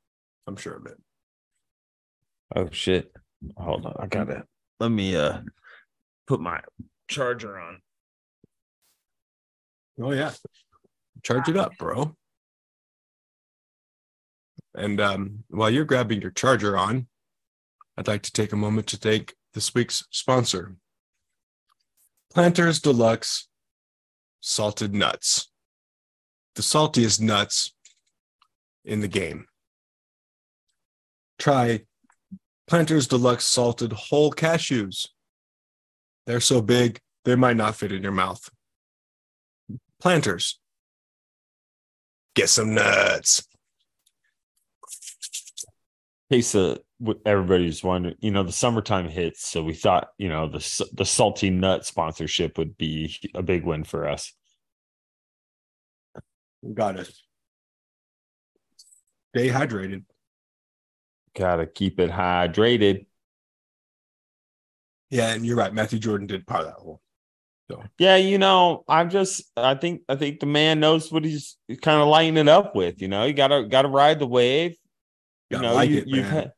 I'm sure of it. Oh shit. Hold on. I gotta let me uh put my charger on. Oh yeah. Charge it up, bro. And um, while you're grabbing your charger on, I'd like to take a moment to thank this week's sponsor, Planters Deluxe Salted Nuts. The saltiest nuts in the game. Try Planters Deluxe Salted Whole Cashews. They're so big, they might not fit in your mouth. Planters. Get some nuts. of what everybody's wondering, you know, the summertime hits, so we thought, you know, the the salty nut sponsorship would be a big win for us. Got it. Stay hydrated. Gotta keep it hydrated. Yeah, and you're right. Matthew Jordan did part of that hole. Yeah, you know, I'm just I think I think the man knows what he's kind of lighting it up with. You know, you gotta gotta ride the wave. You Gotta know, like you, it, you've had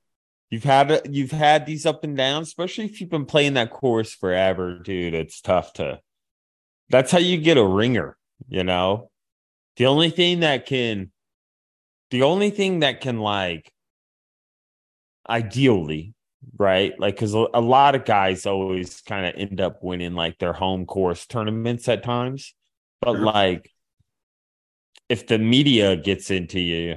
you've had a- you've had these up and downs, especially if you've been playing that course forever, dude. It's tough to. That's how you get a ringer. You know, the only thing that can, the only thing that can like, ideally, right? Like, because a a lot of guys always kind of end up winning like their home course tournaments at times, but Sure. like, if the media gets into you,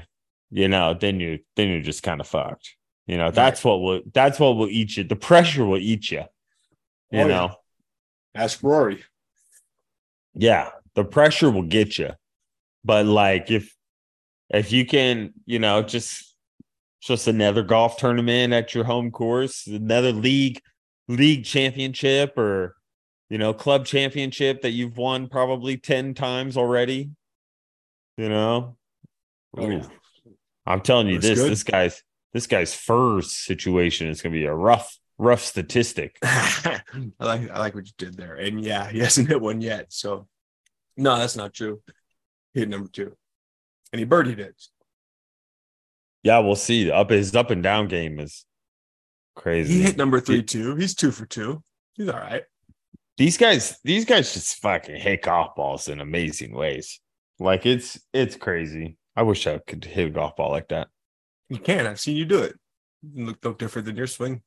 you know, then you then you're just kind of fucked. You know, that's what will that's what will eat you. The pressure will eat you. You Oh, yeah. know, Ask Rory. Yeah, the pressure will get you. But like if if you can, you know, just just another golf tournament at your home course, another league league championship or you know, club championship that you've won probably 10 times already. You know? Oh, Ooh. I'm telling you Looks this good. this guy's this guy's furs situation is going to be a rough rough statistic. I like I like what you did there. And yeah, he hasn't hit one yet. So no, that's not true. Hit number two. And he birdied it. Yeah, we'll see. Up his up and down game is crazy. He hit number three too. He's two for two. He's all right. these guys these guys just fucking hit golf balls in amazing ways like it's it's crazy i wish i could hit a golf ball like that You can. I've seen you do it. You look no different than your swing.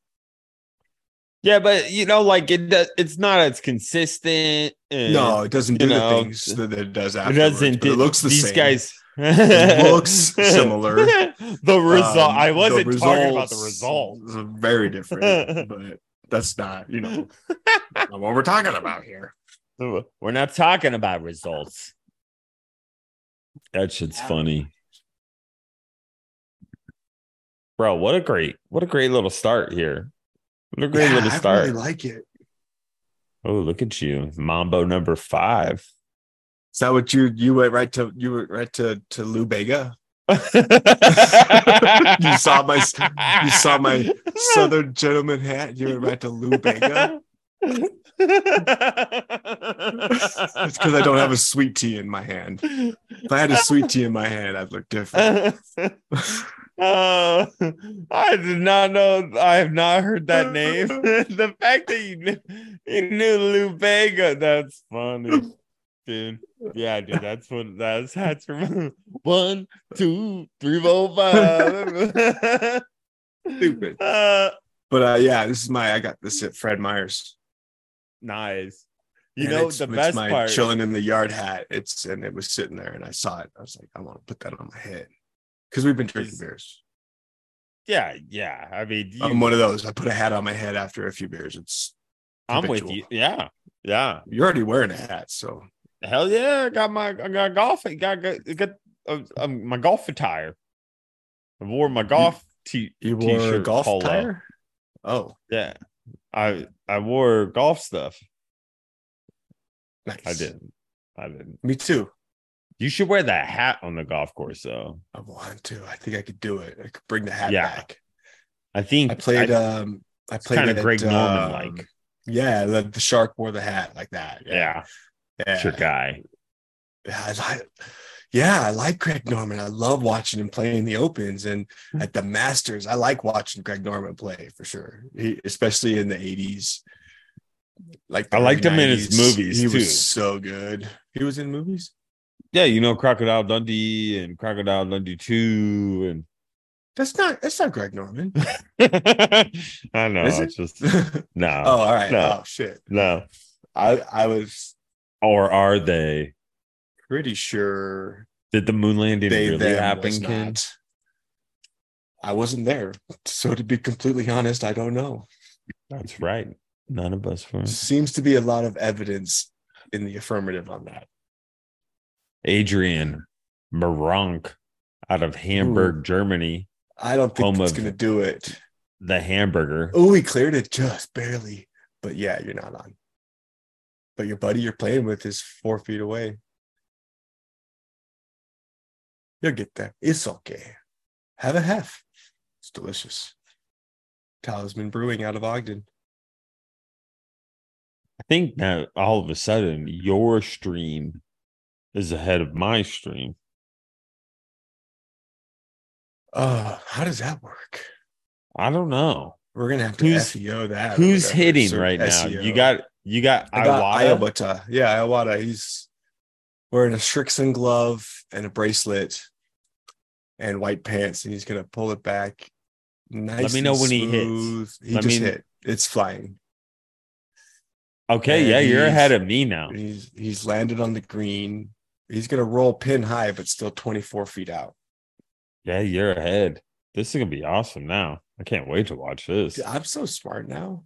Yeah but you know like it does it's not as consistent and no, it doesn't do you the things that it does it doesn't but it looks the same. these same. guys It looks similar. the result Um, i wasn't talking about the result is Very different, but that's not, you know, not what we're talking about here. we're not talking about results that shit's funny bro what a great what a great little start here what a great Yeah, little I start really like it. Oh, look at you, Mambo number five. Is that what you you went right to you went right to to Lou Bega? you saw my- You saw my Southern gentleman hat. You went right to Lou Bega. It's because I don't have a sweet tea in my hand. If I had a sweet tea in my hand, I'd look different. Uh, I did not know. I have not heard that name. the fact that you knew, you knew Lou Bega, that's funny, dude. Yeah, dude, that's what that's that's from one, two, three, four, five. Stupid. Uh, But uh, yeah, this is my. I got this at Fred Meyer's. nice. You And know it's- the it's best my part. chilling in the yard hat. It's and it was sitting there, and I saw it. I was like, I want to put that on my head because we've been drinking beers. Yeah, yeah. I mean, you, I'm one of those. I put a hat on my head after a few beers. It's I'm with you. Yeah, yeah. you're already wearing a hat, so Hell yeah! I got my I got golf. I got got, got uh, um, my golf attire. I wore my golf t you wore T-shirt golf polo. tire. Oh, Yeah, I I wore golf stuff. nice. I didn't. I didn't. Me too. You should wear that hat on the golf course, though. I want to. I think I could do it. I could bring the hat Yeah. back. I think I played. I- um, I played kinda at, Greg Norman um, like. Yeah, the, the shark wore the hat like that. yeah, yeah. it's your guy. Yeah, I like, yeah, I like Greg Norman. I love watching him play in the opens and Hmm. at the Masters. I like watching Greg Norman play for sure, he, especially in the '80s. Like the I liked him in his movies, He too. was so good. He was in movies. Yeah, you know Crocodile Dundee and Crocodile Dundee Two, and That's not. That's not Greg Norman. I know Is it's it? just oh, no, all right. no. Oh shit. no. I I was Or are they? pretty sure Did the moon landing they really happen, Ken? I wasn't there, so to be completely honest, I don't know. That's right. None of us were. Seems to be a lot of evidence in the affirmative on that. Adrian Meronk out of Hamburg, Germany. I don't think it's going to do it. The hamburger. Oh, he cleared it just barely. But yeah, you're not on. But your buddy you're playing with is four feet away. You'll get there. It's okay. Have a half. It's delicious. Talisman Brewing out of Ogden. I think now all of a sudden your stream is ahead of my stream. Oh, how does that work? I don't know. We're gonna have to Who's- SEO that. Who's hitting right now? You got you got I got Iwata. Yeah, Iwata. He's wearing a Srixon glove and a bracelet and white pants, and he's gonna pull it back. Nice. Let me know when he hits. He Let just me- hit. It's flying. Okay, and yeah, you're ahead of me now. He's he's landed on the green. He's gonna roll pin high, but still 24 feet out. Yeah, you're ahead. This is gonna be awesome now. I can't wait to watch this Dude, I'm so smart now.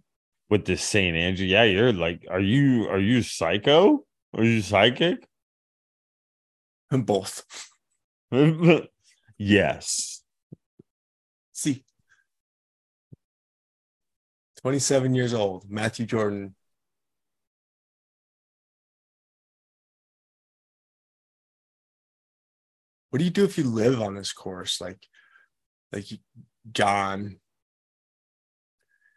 with this Saint Andrew. Yeah, you're like, are you are you psycho? Are you psychic? I'm Both. yes. See. 27 years old, Matthew Jordan. What do you do if you live on this course? Like, like John,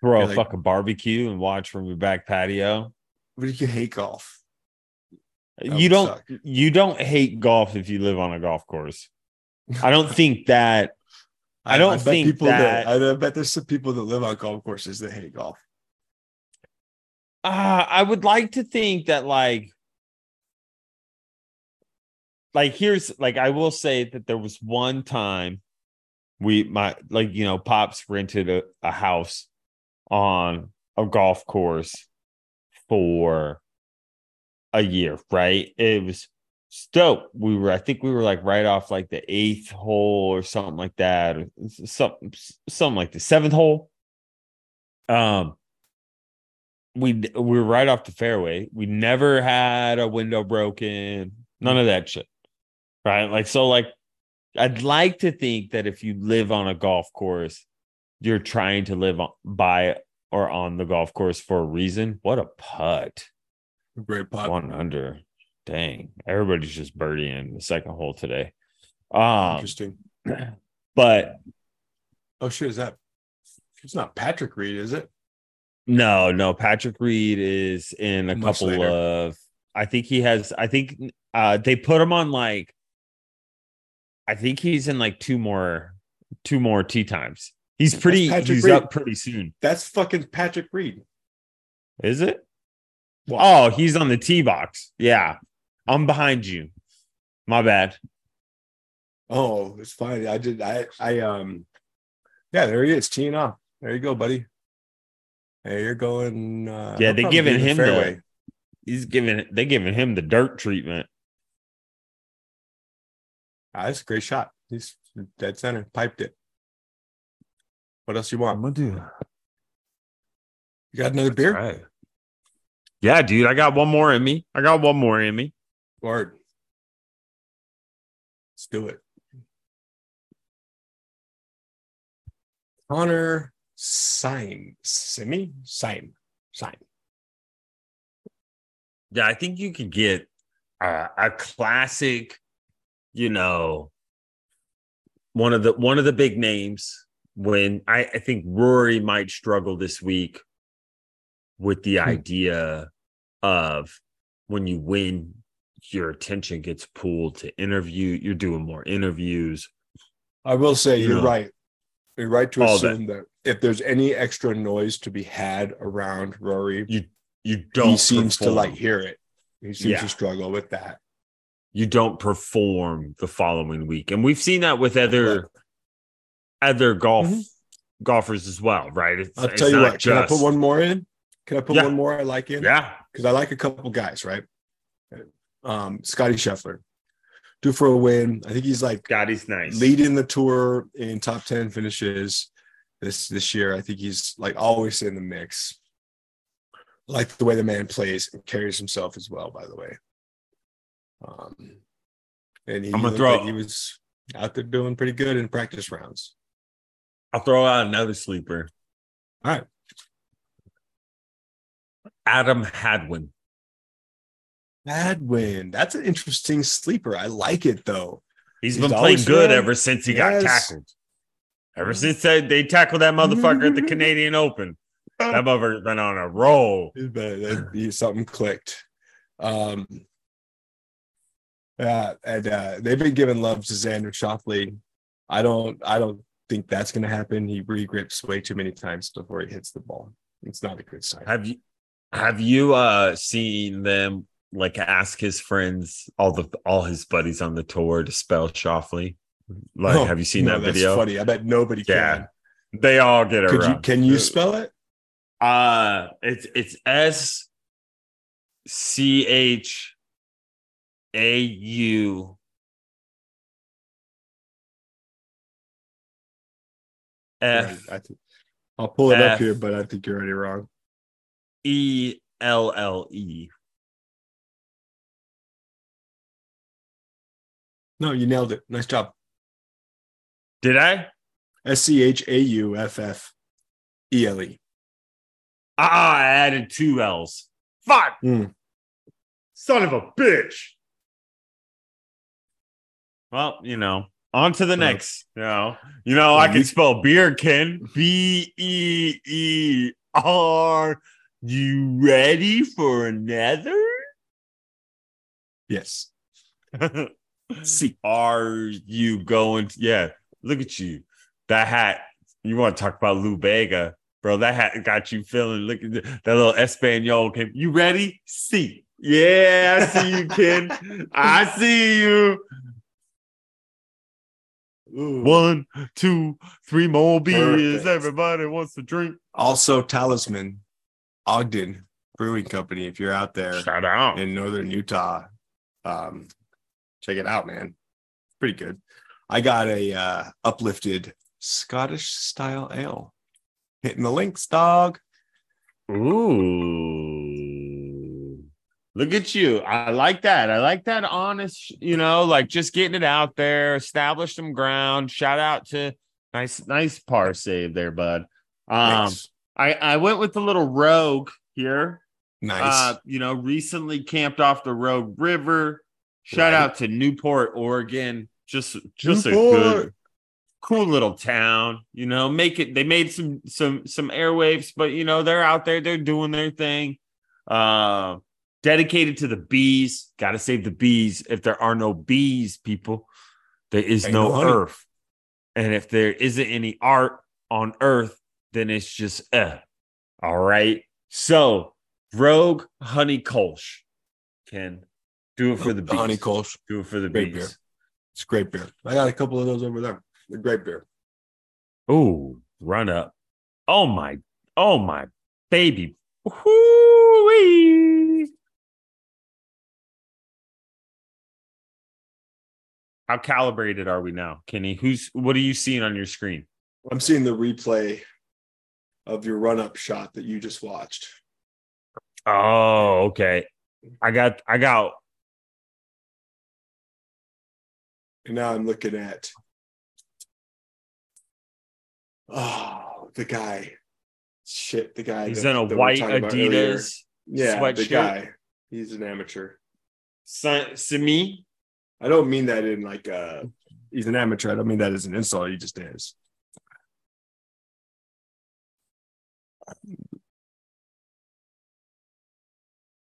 Throw Yeah, a like- fucking barbecue and watch from your back patio. what if you hate golf? That you don't suck. you don't hate golf if you live on a golf course. I don't think that I don't bet think people that- I bet there's some people that live on golf courses that hate golf. uh, I would like to think that like like here's like I will say that there was one time we my like you know pops rented a, a house on a golf course for a year, right? It was dope. We were, I think we were like right off like the eighth hole or something like that, or something, something like the seventh hole. Um, we we were right off the fairway. We never had a window broken, none of that shit, right? Like so, like I'd like to think that if you live on a golf course, you're trying to live on, by or on the golf course for a reason. What a putt! Great putt. One under. Dang, everybody's just birdieing the second hole today. Um, Interesting. but Oh shit, is that? It's not Patrick Reed, is it? no, no, Patrick Reed is in a Much couple later. of. I think he has. I think uh they put him on like. I think he's in like two more, two more tee times. He's pretty. He's Reed. up pretty soon. That's fucking Patrick Reed. Is it? Wow. Oh, he's on the tee box. Yeah, I'm behind you. My bad. Oh, it's fine. I did. I. I. Um. Yeah, there he is, teeing off. There you go, buddy. Hey, you're going. Uh, Yeah, they're giving him the-. He's giving. They're giving him the dirt treatment. Ah, that's a great shot. He's dead center, piped it. What else you want? I'm gonna do. You got another beer? Right. Yeah, dude. I got one more in me. I got one more in me. Word. Let's do it. Connor Syme. Simi? Syme. Syme. Yeah, I think you could get uh, a classic, you know, one of the one of the big names. When I, I think Rory might struggle this week with the Hmm. idea of when you win, your attention gets pulled to interview. You're doing more interviews. I will say You you're know. right. You're right to All that. assume that. if there's any extra noise to be had around Rory, You you don't. he seems to like hear it. He seems Yeah. to struggle with that. You don't perform the following week. And we've seen that with other other golf Mhm. golfers as well, right? It's, I'll it's tell you not what. Can I put one more in? Can I put Yeah. one more I like in? Yeah. because I like a couple guys, right? Um, Scotty Scheffler, due for a win. I think he's like Scotty's nice. leading the tour in top 10 finishes this this year. I think he's like always in the mix. Like the way the man plays and carries himself as well, by the way. Um, and he, I'm gonna throw- like he was out there doing pretty good in practice rounds. I'll throw out another sleeper. All right. Adam Hadwin. Bad win. That's an interesting sleeper. I like it though. He's He's been playing good been- ever since he got Yes. tackled. Ever since they, they tackled that motherfucker at the Canadian Open. That motherfucker's been on a roll. But that- he- something clicked. Um, yeah, and uh, they've been giving love to Xander Schauffele. I don't, I don't think that's going to happen. He regrips way too many times before he hits the ball. It's not a good sign. Have you have you uh seen them like ask his friends, all the all his buddies on the tour to spell Schauffele? Like, Oh, have you seen no, that that's video? Funny. I bet nobody Yeah. can. They all get it Could you? Can you spell it? Uh it's it's S C H A U F I I'll pull it up here, but I think you're already wrong. E L L E. No, you nailed it. Nice job. Did I? S C H A U F F E L E. Ah, I added two L's. Fuck. Hmm. Son of a bitch. Well, you know, on to the next. You know, you know, I can you- spell beer, Ken. B E E R. You ready for another? Yes. See. Are you going? To, yeah, look at you. That hat. You want to talk about Lou Bega, bro? That hat got you feeling. Look at the- that little Espanol came. You ready? See. Yeah, I see you, Ken. I see you. One, two, three more beers. Perfect. Everybody wants to drink. Also, Talisman, Ogden Brewing Company. If you're out there Shout out. in northern Utah, um, check it out, man. Pretty good. I got a uh, uplifted Scottish style ale. Hitting the links, dog. Ooh. Look at you. I like that. I like that honest, you know, like just getting it out there, establish some ground. Shout out to nice, nice par save there, bud. Um, Thanks. I, I went with the little rogue here. nice. Uh, you know, recently camped off the Rogue River. Shout Right. out to Newport, Oregon. Just just a good cool little town. You know, make it they made some some some airwaves, but you know, they're out there, they're doing their thing. Uh dedicated to the bees. Gotta save the bees. If there are no bees, people, there is Ain't no, no earth. And if there isn't any art on earth, then it's just uh. All right. So Rogue Honey Kolsch can do it for the bees. Honey Kolsch. Do it for the Great bees. beer. It's great beer. I got a couple of those over there. They're great beer. Ooh, run up. Oh my, oh my baby. Whoo-wee. How calibrated are we now, Kenny? Who's what are you seeing on your screen? I'm seeing the replay of your run up shot that you just watched. Oh, okay. I got I got And now I'm looking at oh the guy. Shit, the guy. he's that- in a that we were white talking about earlier. Adidas Yeah, the guy. He's an amateur. Sa- Simi. I don't mean that in like uh he's an amateur. I don't mean that as an insult. He just is.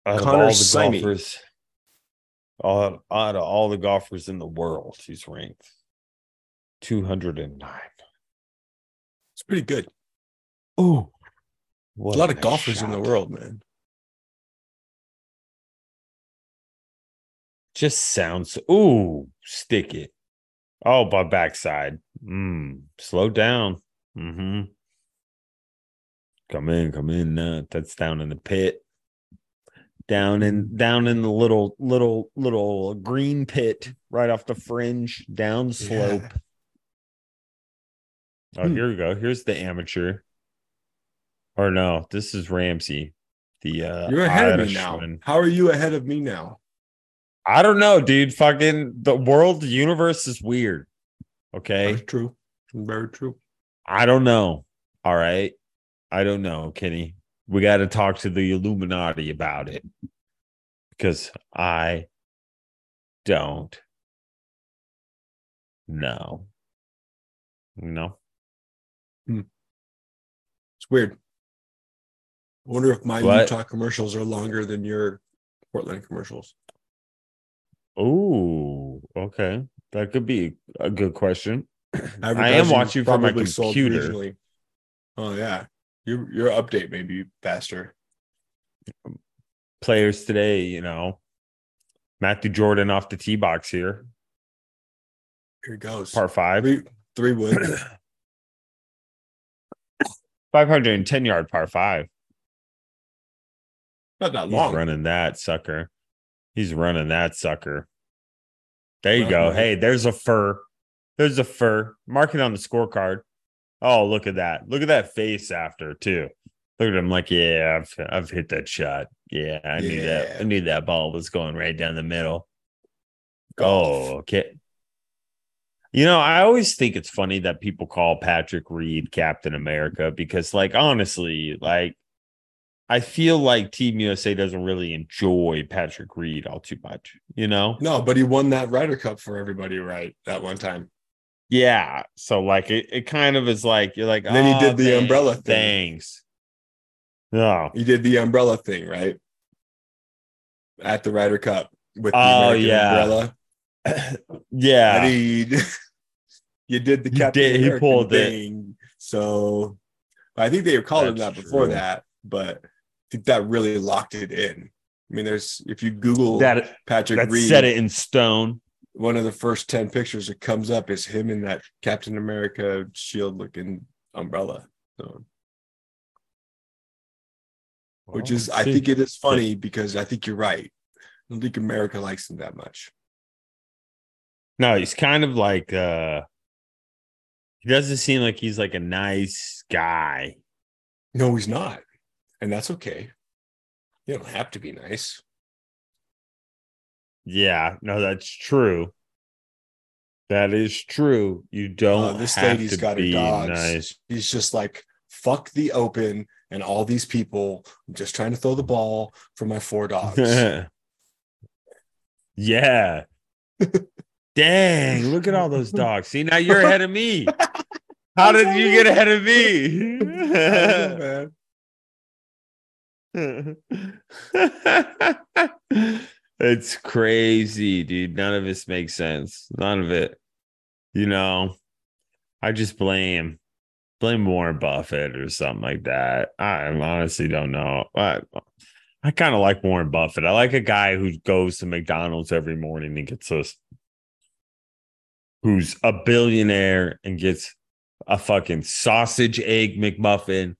Out of Connor all the Simey. golfers, all, out of all the golfers in the world, he's ranked 209. It's pretty good. Oh, a lot of golfers in the world, man. Just sounds. Ooh, stick it. Oh, by backside. Mm, slow down. Mm-hmm. Come in, come in. Uh, that's down in the pit. Down in down in the little little little green pit right off the fringe down slope. Oh, Hmm. here we go. Here's the amateur. Or no, this is Ramsay. The uh You're ahead of me now. Irishman. How are you ahead of me now? I don't know, dude. Fucking the world, the universe is weird. Okay. True. Very true. I don't know. All right. I don't know, Kenny. We got to talk to the Illuminati about it because I don't know. No. Hmm. It's weird. I wonder if my What? Utah commercials are longer than your Portland commercials. Oh, okay. That could be a good question. I am watching from my computer. Oh yeah, your your update may be faster. Players today, you know, Matthew Jordan off the tee box here, Here it goes. par five. Three three wins. 510 yard par five. Not that He's long. running that sucker. He's running that sucker. There you go. Hey, there's a fur. There's a fur. Mark it on the scorecard. Oh, look at that. Look at that face after, too. Look at him like, yeah, I've I've hit that shot. Yeah, I knew that. I knew that ball was going right down the middle. Golf. Oh, okay. You know, I always think it's funny that people call Patrick Reed Captain America because, like, honestly, like, I feel like Team USA doesn't really enjoy Patrick Reed all too much, you know? No, but he won that Ryder Cup for everybody, right? That one time. Yeah. So, like, it, it kind of is like, you're like, And then he "Oh, did ah, the thanks, umbrella thing. Thanks. No. He did the umbrella thing, right? At the Ryder Cup with the Oh, American yeah. umbrella. yeah. He, you did the He Captain did- he pulled it. thing. So I think they were calling him that before true. that, but think that really locked it in. I mean, there's if you Google that Patrick that Reed, set it in stone. one of the first 10 pictures that comes up is him in that Captain America shield looking umbrella. So, which is, I think it is funny because I think you're right. I don't think America likes him that much. No, he's kind of like uh he doesn't seem like he's like a nice guy. No, he's not. And that's okay. You don't have to be nice. Yeah, no, that's true. That is true. You don't Uh, this have lady's to got her be dogs. nice. He's just like, fuck the open and all these people. I'm just trying to throw the ball for my four dogs. yeah. Dang, look at all those dogs. See, now you're ahead of me. How did you get ahead of me? Know, man. it's crazy, dude. None of this makes sense. None of it. You know, I just blame blame Warren Buffett or something like that. I honestly don't know. I, I kind of like Warren Buffett. I like a guy who goes to McDonald's every morning and gets us who's a billionaire and gets a fucking sausage egg McMuffin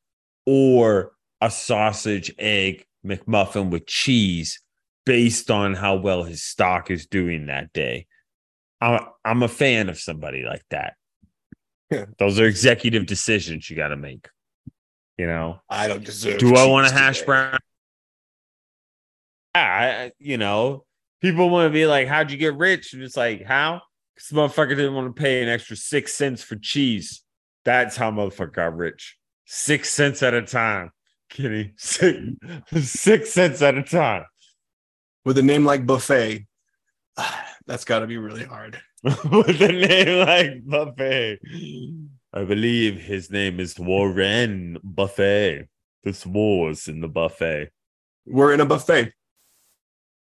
or a sausage egg McMuffin with cheese based on how well his stock is doing that day. I'm, I'm a fan of somebody like that. Yeah. Those are executive decisions you got to make. You know, I don't deserve. do I want a hash today. brown? Yeah, I, you know, people want to be like, "How'd you get rich?" And it's like, "How?" Because motherfucker didn't want to pay an extra six cents for cheese. That's how motherfucker got rich. Six cents at a time, Kitty. Six, six cents at a time. with a name like Buffet? That's got to be really hard. With a name like Buffet. I believe his name is Warren Buffet. This war's in the buffet. We're in a buffet.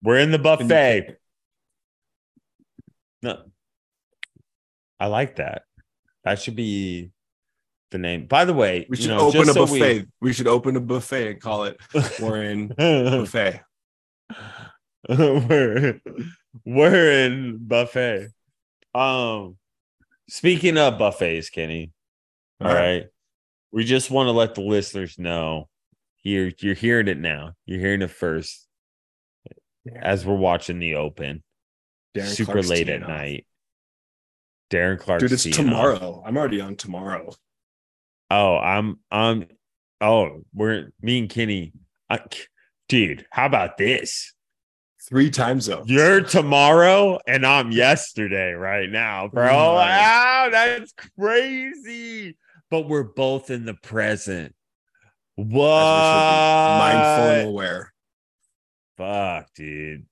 We're in the buffet. No. I like that. That should be the name. By the way, We you should know, open a so buffet. We... should open a buffet and call it We're in we- buffet. we're we're in buffet. Um, speaking of buffets, Kenny. All All right, we just want to let the listeners know. You're you're hearing it now. You're hearing it first as we're watching the Open. Darren super Clarke's late at off. night. Darren Clarke. Dude, it's tomorrow. I'm already on tomorrow. Oh, I'm I'm oh, we're me and Kenny. I, dude, how about this? Three time zones. You're tomorrow and I'm yesterday right now, bro. Right. Wow, that's crazy. But we're both in the present. What we should be. mindful and aware. Fuck, dude.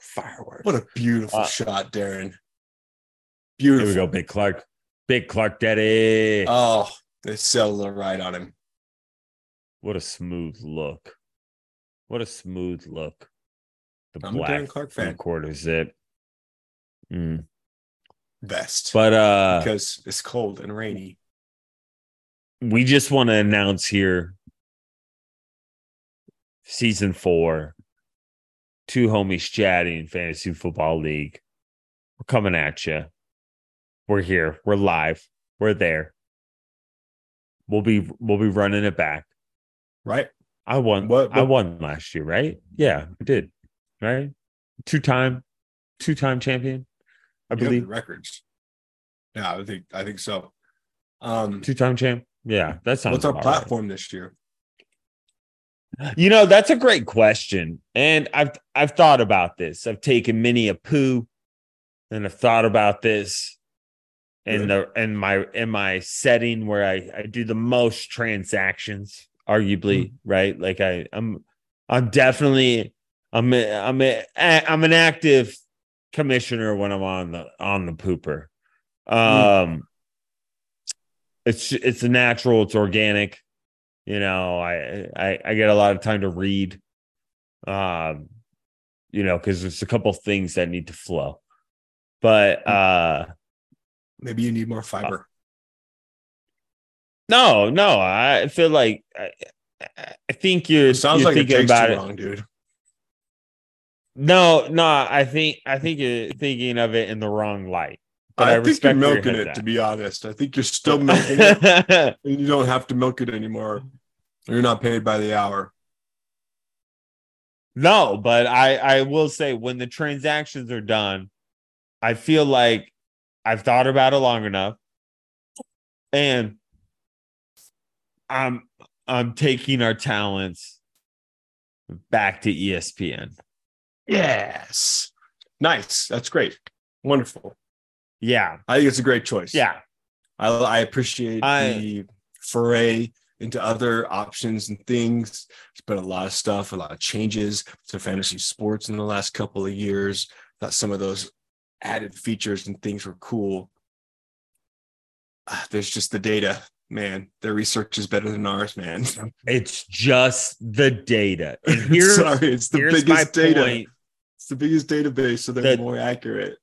Fireworks. What a beautiful Uh, shot, Darren. Beautiful. Here we go, Big Clarke. Big Clarke Daddy. Oh, the cellular ride on him. What a smooth look. What a smooth look. The I'm a black Darren Clarke fan. quarter zip. Mm. Best. But uh because it's cold and rainy. we just want to announce here season four, two homies chatting fantasy football league. We're coming at you. We're here. We're live. We're there. We'll be we'll be running it back. Right? I won. What- I won last year, right? Yeah, I did. Right, two time, two time champion. I You believe records. Yeah, I think I think so. Um two time champ. Yeah, that sounds. what's our about right. platform this year? You know, that's a great question. And I've I've thought about this. I've taken many a poo and I've thought about this. In the in my in my setting where I I do the most transactions, arguably, right? Like I I'm I'm definitely I'm a, I'm a, I'm an active commissioner when I'm on the on the pooper. Um it's it's a natural, it's organic. You know, I I I get a lot of time to read. Um you know, because there's a couple things that need to flow. But uh Maybe you need more fiber. no, no, I feel like I, I think you're, it sounds you're like it thinking takes about too it. dude. No, no, I think I think you're thinking of it in the wrong light. But I, I, think you're milking it, to be honest. I think you're still milking it, and you don't have to milk it anymore. You're not paid by the hour. no, but I I will say when the transactions are done, I feel like I've thought about it long enough, and I'm I'm taking our talents back to ESPN. Yes. Nice. That's great. Wonderful. Yeah, I think it's a great choice. yeah, I, I appreciate I- the foray into other options and things. There's been a lot of stuff, a lot of changes to fantasy sports in the last couple of years. That some of those added features and things were cool. Ah, There's just the data, man. Their research is better than ours, man. it's just the data. And here's Sorry, it's the biggest data. point. It's the biggest database, so they're The- more accurate.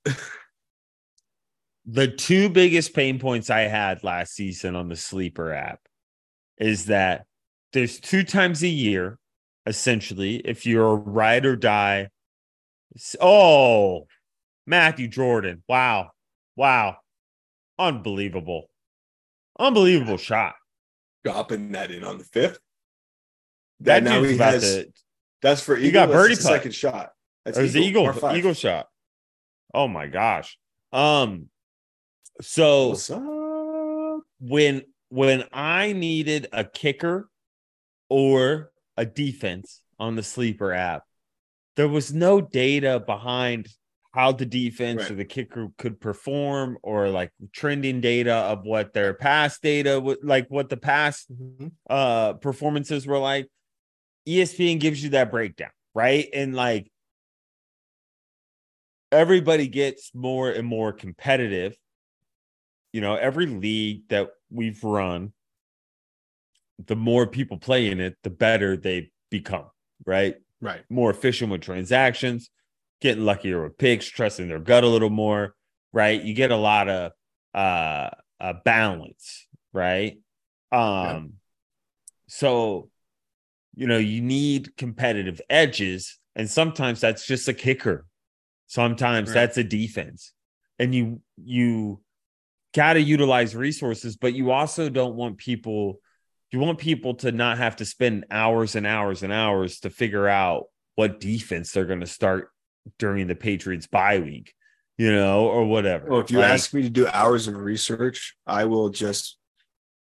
the two biggest pain points I had last season on the sleeper app is that there's two times a year, essentially, if you're a ride or die. Oh, Matthew Jordan. Wow. Wow. Unbelievable. Unbelievable shot. Dropping that in on the fifth. That now he has. to. That's for He got birdie putt. second shot. That's It was the eagle, eagle shot. Oh my gosh. Um, so when when I needed a kicker or a defense on the sleeper app, there was no data behind how the defense Right. or the kicker could perform or like trending data of what their past data like what the past Mhm. uh performances were like. ESPN gives you that breakdown, right? And like everybody gets more and more competitive. You know, every league that we've run, the more people play in it, the better they become, right? Right. More efficient with transactions, getting luckier with picks, trusting their gut a little more, right? You get a lot of uh, uh balance, right? Um so you know, you need competitive edges and sometimes that's just a kicker. Sometimes Right. that's a defense. And you you got to utilize resources, but you also don't want people you want people to not have to spend hours and hours and hours to figure out what defense they're going to start during the Patriots bye week, you know, or whatever. Well, if you Like, ask me to do hours of research, I will just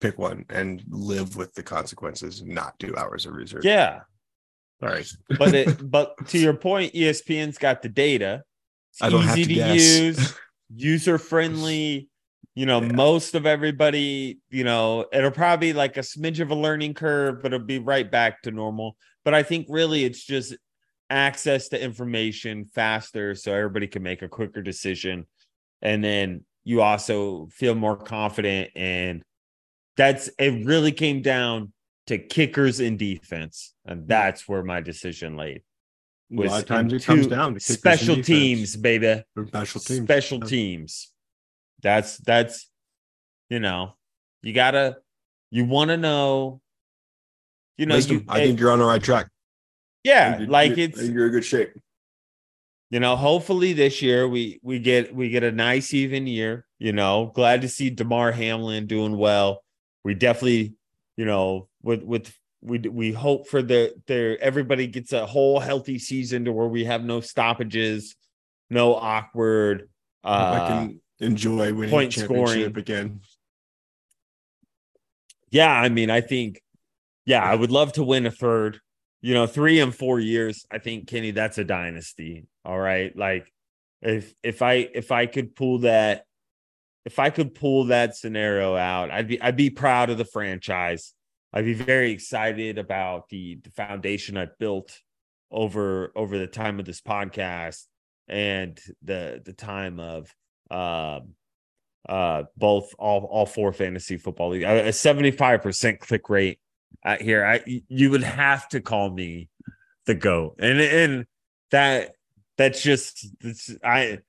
pick one and live with the consequences and not do hours of research. yeah, Sorry. but it but to your point, ESPN's got the data. It's I don't have easy to to, use, user friendly. You know, Yeah. most of everybody, you know, it'll probably like a smidge of a learning curve, but it'll be right back to normal. But I think really it's just access to information faster so everybody can make a quicker decision. And then you also feel more confident. And that's it really came down to kickers and defense. And that's where my decision laid. a lot of times it comes down to special teams, baby. Special teams. Special teams. That's that's you know, you gotta you want to know. You know, you, I it- think you're on the right track. Yeah, think like you're- it's you're in good shape. you know, hopefully this year we we get we get a nice even year. You know, glad to see Damar Hamlin doing well. We definitely, you know, with with we we hope for the there everybody gets a whole healthy season to where we have no stoppages, no awkward. Hope I Uh, can enjoy winning point championship scoring. again. yeah, I mean, I think, yeah, I would love to win a third. You know, three and four years. I think Kenny, that's a dynasty. All right, like if if I if I could pull that if I could pull that scenario out, I'd be I'd be proud of the franchise. I'd be very excited about the the foundation I've built over over the time of this podcast and the the time of um uh both all all four fantasy football league a 75% click rate here i you would have to call me the goat and and that that's just that's i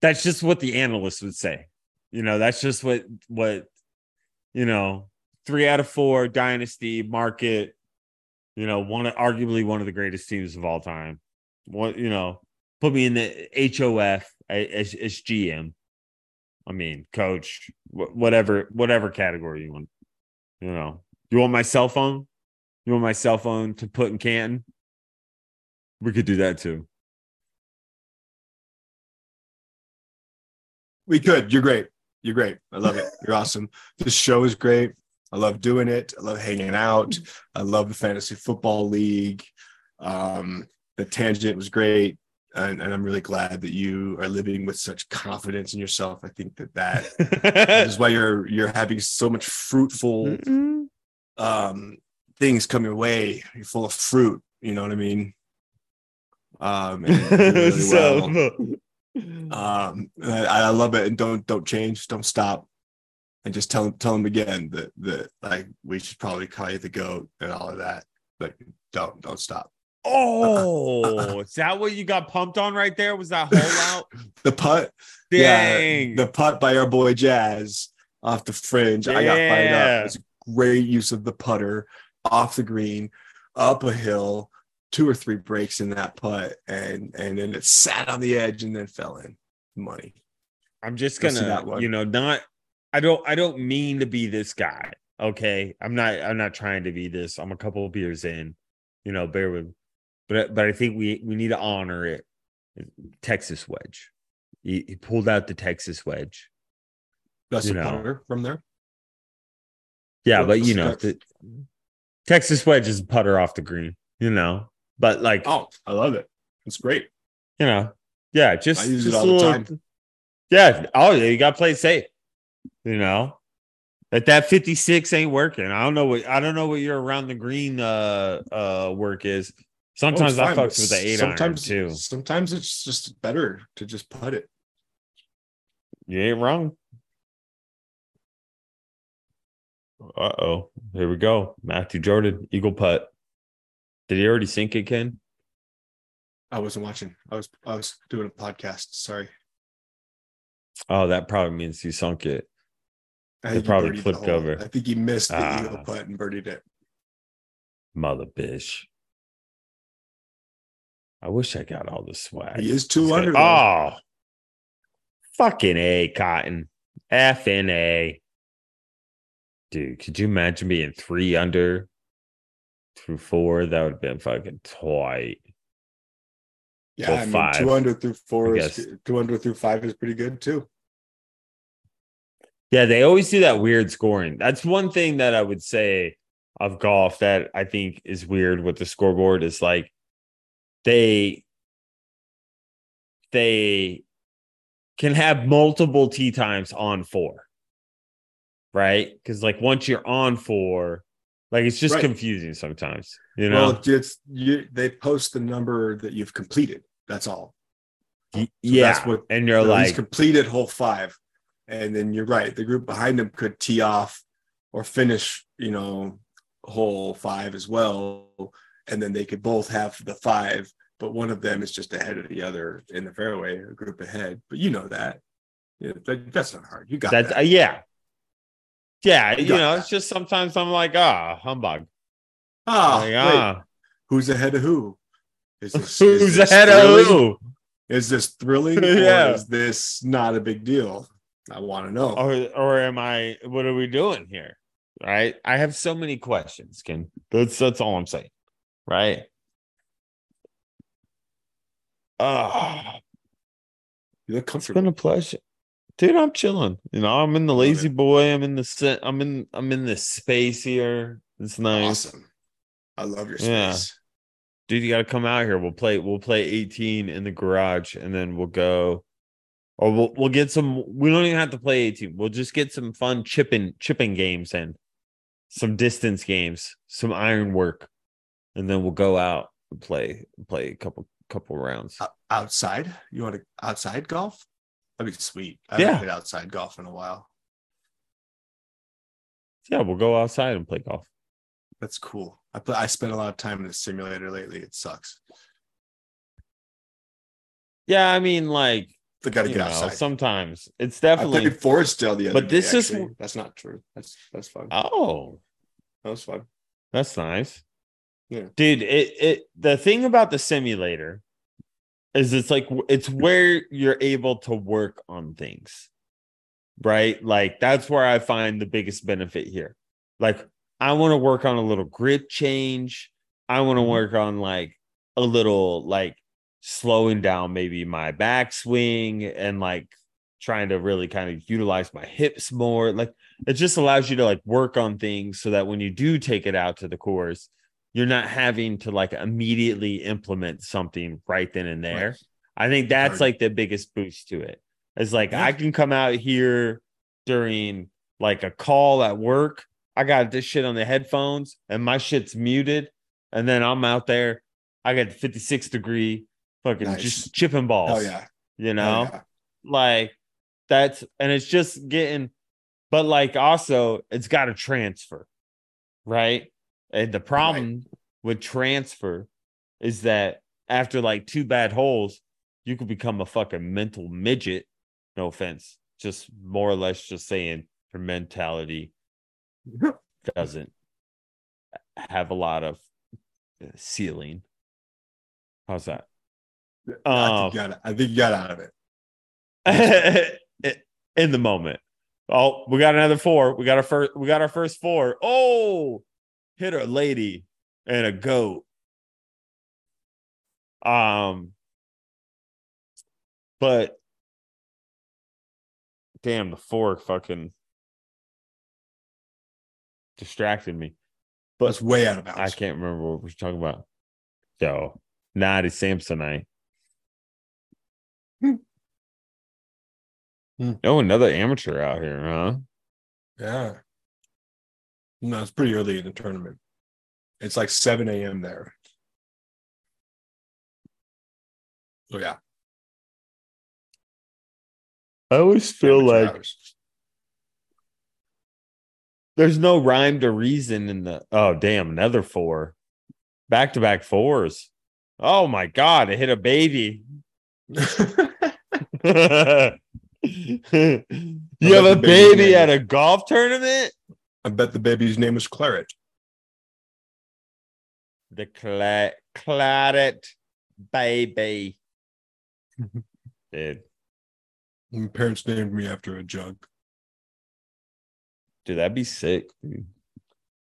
that's just what the analysts would say you know that's just what what you know three out of four dynasty market you know one arguably one of the greatest teams of all time what you know put me in the HOF as, as GM. I mean, coach, whatever, whatever category you want. You know, you want my cell phone? You want my cell phone to put in Canton? We could do that too. We could. You're great. You're great. I love it. You're awesome. This show is great. I love doing it. I love hanging out. I love the fantasy football league. Um, the tangent was great and, and, I'm really glad that you are living with such confidence in yourself. I think that that is why you're you're having so much fruitful um, things come your way. You're full of fruit. You know what I mean? Um, really so, well. um, I, I, love it. And don't don't change. Don't stop. And just tell tell them again that that like we should probably call you the goat and all of that. But don't don't stop. Oh, is that what you got pumped on right there? Was that hole out? the putt. Dang. Yeah, the putt by our boy Jazz off the fringe. Yeah. I got fired up. It's a great use of the putter off the green, up a hill, two or three breaks in that putt, and and then it sat on the edge and then fell in. Money. I'm just gonna, you know, not. I don't. I don't mean to be this guy. Okay, I'm not. I'm not trying to be this. I'm a couple of beers in. You know, bear with but but I think we we need to honor it. Texas wedge. He, he pulled out the Texas wedge. That's a putter from there. Yeah, but you know, the, Texas wedge is putter off the green. You know, but like, oh, I love it. It's great. You know, yeah, just just it all little, the time. Yeah. Oh, you got to play safe. You know, that that 56 ain't working. I don't know what I don't know what your around the green uh uh work is. Sometimes oh, I fucks with the eight sometimes, iron too. Sometimes it's just better to just put it. You ain't wrong. Uh oh. Here we go. Matthew Jordan, Eagle putt. Did he already sink it, Ken? I wasn't watching. I was I was doing a podcast. Sorry. Oh, that probably means he sunk it. It probably flipped over. I think he missed the ah. eagle putt and birdied it. Mother bitch. I wish I got all the swag. He is two under. Oh, fucking a cotton. F and A. Dude, could you imagine being three under through four? That would have been fucking tight. Yeah, I mean, five, two under through four is two under through five is pretty good too. Yeah, they always do that weird scoring. That's one thing that I would say of golf that I think is weird with the scoreboard is like they they can have multiple tee times on four right because like once you're on four like it's just right. confusing sometimes you know well it's you they post the number that you've completed that's all so yeah that's what and you're like completed hole five and then you're right the group behind them could tee off or finish you know hole five as well and then they could both have the five, but one of them is just ahead of the other in the fairway, a group ahead. But you know that. Yeah, that, that's not hard. You got that. Uh, yeah. Yeah. You, know, it's just sometimes I'm like, ah, oh, humbug. Ah, like, ah. Who's ahead of who? Is this, Who's is this ahead thrilling? of who? Is this thrilling yeah. is this not a big deal? I want to know. Or, or am I, what are we doing here? Right. I have so many questions, Ken. That's, that's all I'm saying right? Ah, uh, you look comfortable. It's been a pleasure, dude. I'm chilling. You know, I'm in the lazy boy. I'm in the I'm in. I'm in this space here. It's nice. Awesome. I love your space. Yeah. Dude, you got to come out here. We'll play. We'll play 18 in the garage, and then we'll go. Or we'll we'll get some. We don't even have to play 18. We'll just get some fun chipping chipping games and some distance games, some iron work, and then we'll go out and play play a couple couple rounds. Outside? You want to outside golf? That'd be sweet. I Yeah. haven't played outside golf in a while. Yeah, we'll go outside and play golf. That's cool. I play, I spent a lot of time in the simulator lately. It sucks. Yeah, I mean, like I got to get know, outside. sometimes it's I definitely. played Forestdale the other But this day, is- that's not true. That's that's fun. oh, that was fun. That's nice. Yeah. Dude, it it the thing about the simulator is it's like it's where you're able to work on things. Right? Like that's where I find the biggest benefit here. Like I want to work on a little grip change. I want to Mhm. work on like a little like slowing down maybe my backswing and like trying to really kind of utilize my hips more. Like it just allows you to like work on things so that when you do take it out to the course, you're not having to like immediately implement something right then and there. Right. I think that's Hard. like the biggest boost to it. It's like Yeah. I can come out here during like a call at work. I got this shit on the headphones and my shit's muted. And then I'm out there. I got 56 degree fucking Nice. just chipping balls. Oh yeah. You know? yeah. like that's and it's just getting but like also it's got to transfer right and the problem with transfer is that after like two bad holes you could become a fucking mental midget no offense just more or less just saying your mentality doesn't have a lot of uh, ceiling how's that I um think, you got. I think you got out of it. in the moment. Oh, we got another four. We got our first. We got our first four. Oh, hit a lady and a goat. Um, but damn, the fork fucking distracted me. But That's way out of bounds. I can't remember what we're talking about. Yo, Natty Samsonite. Hmm. Oh, another amateur out here, huh? Yeah. No, it's pretty early in the tournament. It's like 7 a.m. there. So yeah. I always feel amateur like hours. there's no rhyme to reason in the. Oh, damn, another four. Back to back fours. Oh my God, it hit a baby. you have a baby at a golf tournament? I bet the baby's name is Claret. The cla- claret baby. Dude, My parents named me after a jug. dude, that'd be sick. Dude.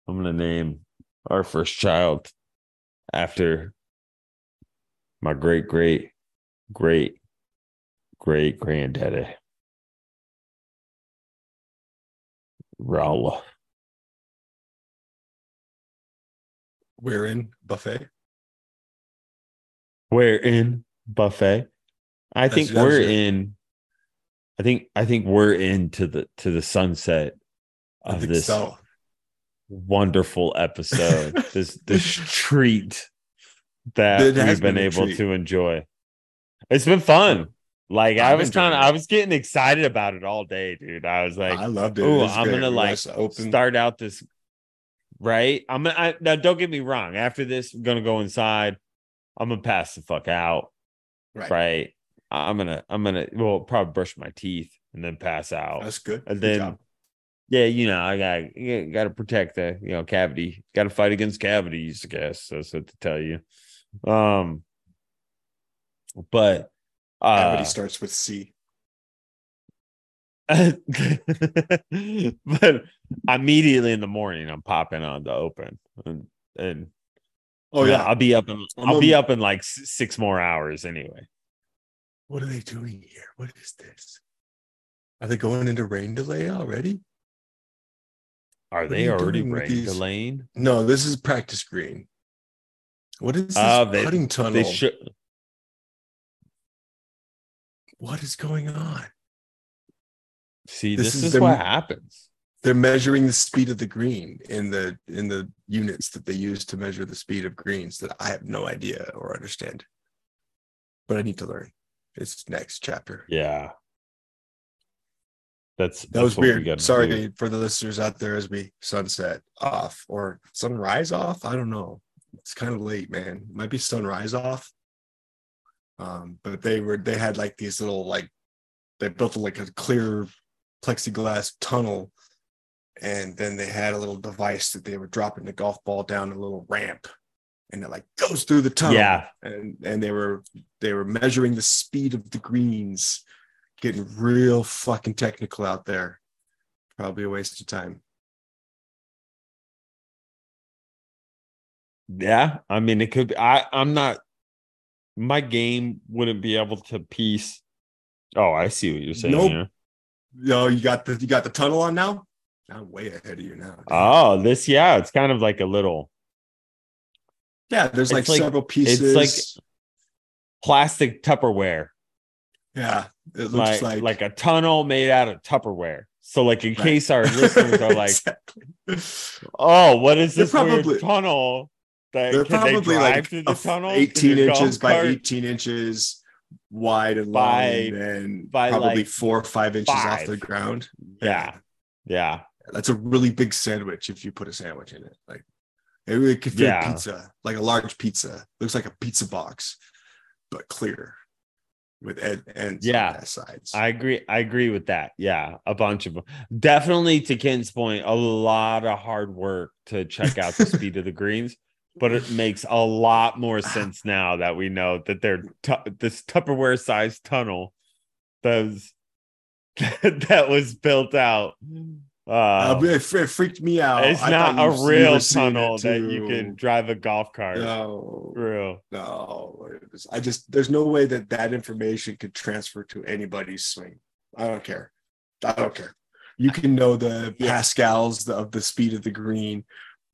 I'm gonna name our first child after my great great great great granddaddy. Raul. We're in buffet. We're in buffet. I think we're it. in. I think I think we're into the to the sunset of this so. wonderful episode. this this treat that It we've been, been able treat. to enjoy. It's been fun. Like I I've was trying. I was getting excited about it all day, dude. I was like, I loved it. oh, I'm gonna like open. start out this right. I'm I, now. Don't get me wrong. After this, I'm gonna go inside. I'm gonna pass the fuck out. Right. Right. I'm gonna I'm gonna well probably brush my teeth and then pass out. That's good. and Good then job. yeah, you know, I got got to protect the you know cavity. Got to fight against cavities. I guess that's what to tell you. Um, but uh, Everybody starts with C. but immediately in the morning, I'm popping on the open, and, and Oh yeah. I'll be up in I'm I'll be up in like six more hours anyway. What are they doing here? What is this? Are they going into rain delay already? Are are they you already rain these- delaying? No, this is practice green. What is this Uh, they- putting tunnel? Should. what is going on? See, This this, is is, what happens. They're measuring the speed of the green in the in the units that they use to measure the speed of greens that I have no idea or understand. But I need to learn. It's next chapter. Yeah. That's That was that's we weird. Sorry do. for the listeners out there as we sunset off or sunrise off. I don't know. It's kind of late, man. Might be sunrise off. Um, but they were they had like these little like they built like a clear plexiglass tunnel, and then they had a little device that they were dropping the golf ball down a little ramp, and it like goes through the tunnel Yeah. and and they were they were measuring the speed of the greens getting real fucking technical out there probably a waste of time Yeah. I mean, it could be. I, I'm not, my game wouldn't be able to piece. Oh, I see what you're saying. Nope. here. Yo you got the you got the tunnel on now i'm way ahead of you now Oh, this, yeah, it's kind of like a little yeah there's like, like- several pieces It's like- plastic Tupperware, yeah it looks like like a tunnel made out of Tupperware. So, like, in Right. case our listeners are like, Exactly. oh, what is this weird probably- tunnel? That, they're can they probably like the tunnel? 18 in a golf inches by 18 inches wide and By- long and by, probably like, four or five inches off the ground Yeah. Yeah. That's a really big sandwich if you put a sandwich in it. Like it really could fit Yeah. a pizza, like a large pizza. Looks like a pizza box, but clear with ed- ends Yeah. sides. I agree. I agree with that. Yeah, a bunch of them. Definitely to Ken's point, a lot of hard work to check out the speed of the greens, but it makes a lot more sense now that we know that they're tu- this Tupperware sized tunnel that was that was built out. Uh, Uh, it, it freaked me out. it's I not a real were seeing it tunnel that you can drive a golf cart No, through. no. was- I just there's no way that that information could transfer to anybody's swing. I don't care. I don't care. You can know the Yeah. pascals of the speed of the green,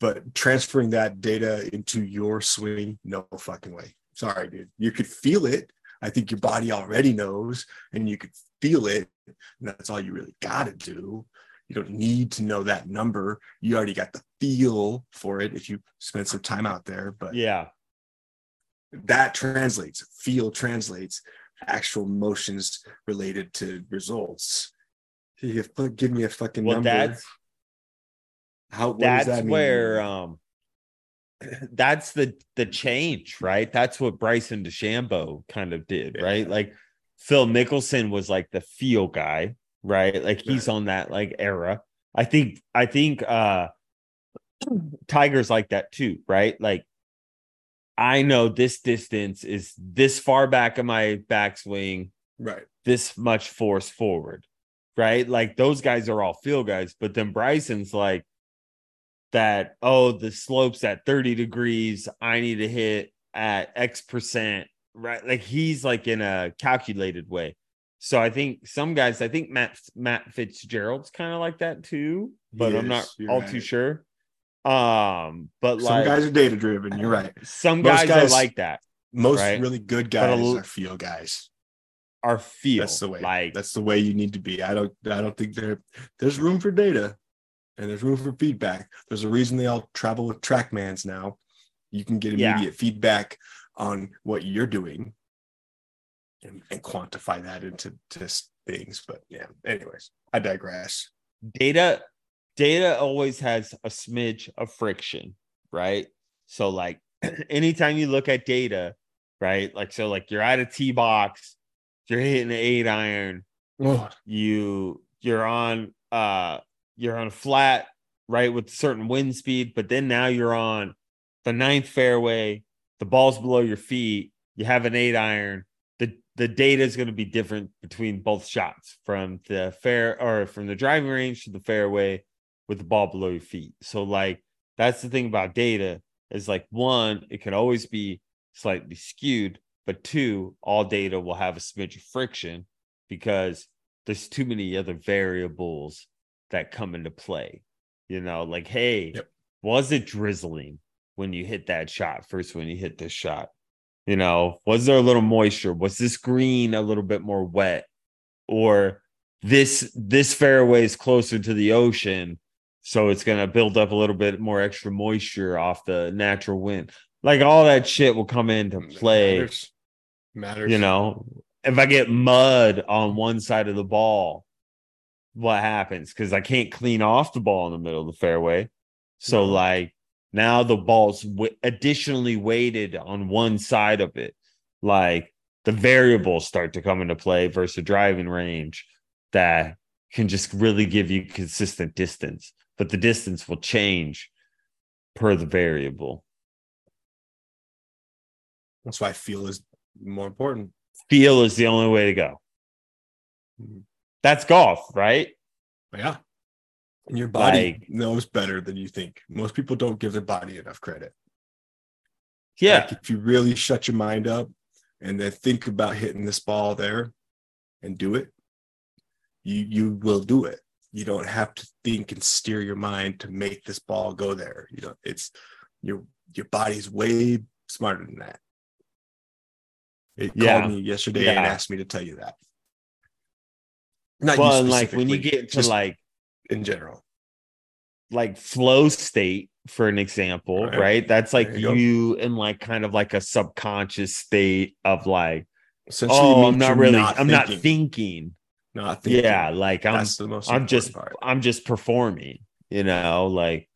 but transferring that data into your swing, no fucking way. Sorry, dude. You could feel it. I think your body already knows, and you could feel it. And that's all you really got to do. You don't need to know that number. You already got the feel for it if you spend some time out there. But Yeah. that translates feel translates actual motions related to results you give me a fucking Well, number that's how that's that where um that's the the change right? That's what bryson DeChambeau kind of did Yeah. right? Like phil mickelson was like the feel guy right? Like he's Right. on that like era. I think i think uh tiger's like that too right? Like i know this distance is this far back of my backswing right. this much force forward, right? Like those guys are all field guys, but then Bryson's like that, oh, the slope's at 30 degrees. I need to hit at X percent, right? Like he's like in a calculated way. So I think some guys, I think Matt Matt Fitzgerald's kind of like that too, but I'm not all too sure. Um, but some like guys are data driven you're right some guys, guys- are like that, most Right. really good guys l- are feel guys are feel that's the way like that's the way you need to be i don't i don't think there there's room for data and there's room for feedback. There's a reason they all travel with trackmans now. You can get Yeah. immediate feedback on what you're doing and, and quantify that into to things but yeah anyways i digress. Data data always has a smidge of friction right? So like anytime you look at data right like so like you're at a tee box you're hitting an eight iron oh you you're on uh you're on a flat right with certain wind speed but then now you're on the ninth fairway the ball's below your feet you have an eight iron. The the data is going to be different between both shots from the fair or from the driving range to the fairway with the ball below your feet. So like that's the thing about data is like one it can always be slightly skewed but two all data will have a smidge of friction because there's too many other variables that come into play. You know, like, hey, Yep. was it drizzling when you hit that shot first when you hit this shot? You know, was there a little moisture? Was this green a little bit more wet? Or this this fairway is closer to the ocean, so it's gonna build up a little bit more extra moisture off the natural wind. Like all that shit will come into play. Matters. Matters. You know, if I get mud on one side of the ball, what happens? Because I can't clean off the ball in the middle of the fairway. So, like, now the ball's w- additionally weighted on one side of it. Like, the variables start to come into play versus a driving range that can just really give you consistent distance, but the distance will change per the variable. That's why feel is more important. Feel is the only way to go. Mhm. That's golf, right? Yeah. And your body Like- knows better than you think. Most people don't give their body enough credit. Yeah. Like if you really shut your mind up and then think about hitting this ball there and do it, you you will do it. You don't have to think and steer your mind to make this ball go there. You know, it's your your body's way smarter than that. It Yeah. called me yesterday and asked me to tell you that. Not well, and like when you get into like in general. like flow state, for an example, Right. right? That's like There you you, in like kind of like a subconscious state of like, oh, I'm not really, not I'm not thinking. thinking. Not thinking. Yeah, like I'm That's the most I'm just part. I'm just performing, you know, like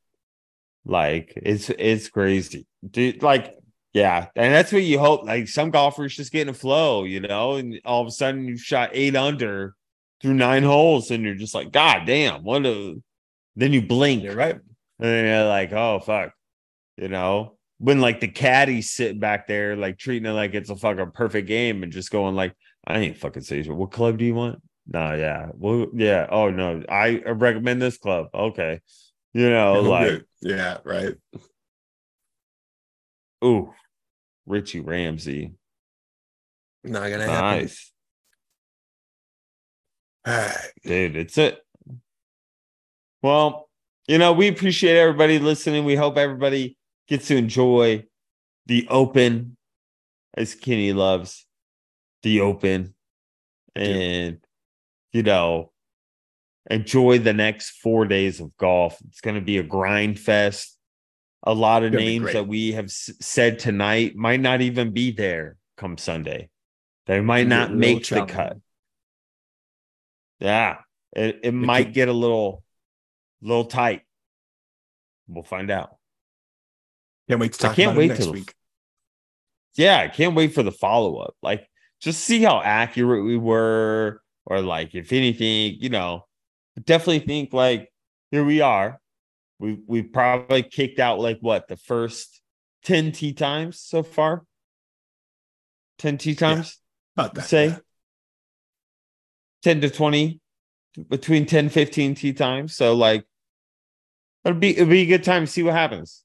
like it's it's crazy. Dude, like yeah, and that's what you hope. Like some golfers just get in a flow, you know, and all of a sudden you shot eight under through nine holes, and you're just like, God damn, what a then you blink You're right. and you're like, oh fuck, you know, when like the caddy's sitting back there, like treating it like it's a fucking perfect game and just going like, I ain't fucking serious. What club do you want? No, yeah, well, yeah. Oh no, I recommend this club. Okay, you know, like, yeah, right. ooh, Richie Ramsay, Not gonna happen. nice, All right. Dude. It's it. Well, you know, we appreciate everybody listening. We hope everybody gets to enjoy the open, as Kenny loves the open, and you know, enjoy the next four days of golf. It's going to be a grind fest. A lot of names that we have s- said tonight might not even be there come Sunday. They might not make the cut. Yeah, it, it, might get a little, little tight. We'll find out. Can't wait to talk I can't wait next week. The, yeah, I can't wait for the follow up. Like, just see how accurate we were, or like if anything, you know. Definitely think like here we are. We we probably kicked out like what the first ten tee times so far. Ten tee times. Yeah, about that. Say. 10 to 20, between 10, 15 tee times. So, like, it'll be, it'll be a good time to see what happens.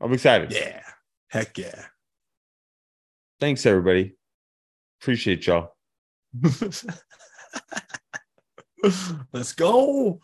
I'm excited. Yeah. Heck yeah. Thanks, everybody. Appreciate y'all. Let's go.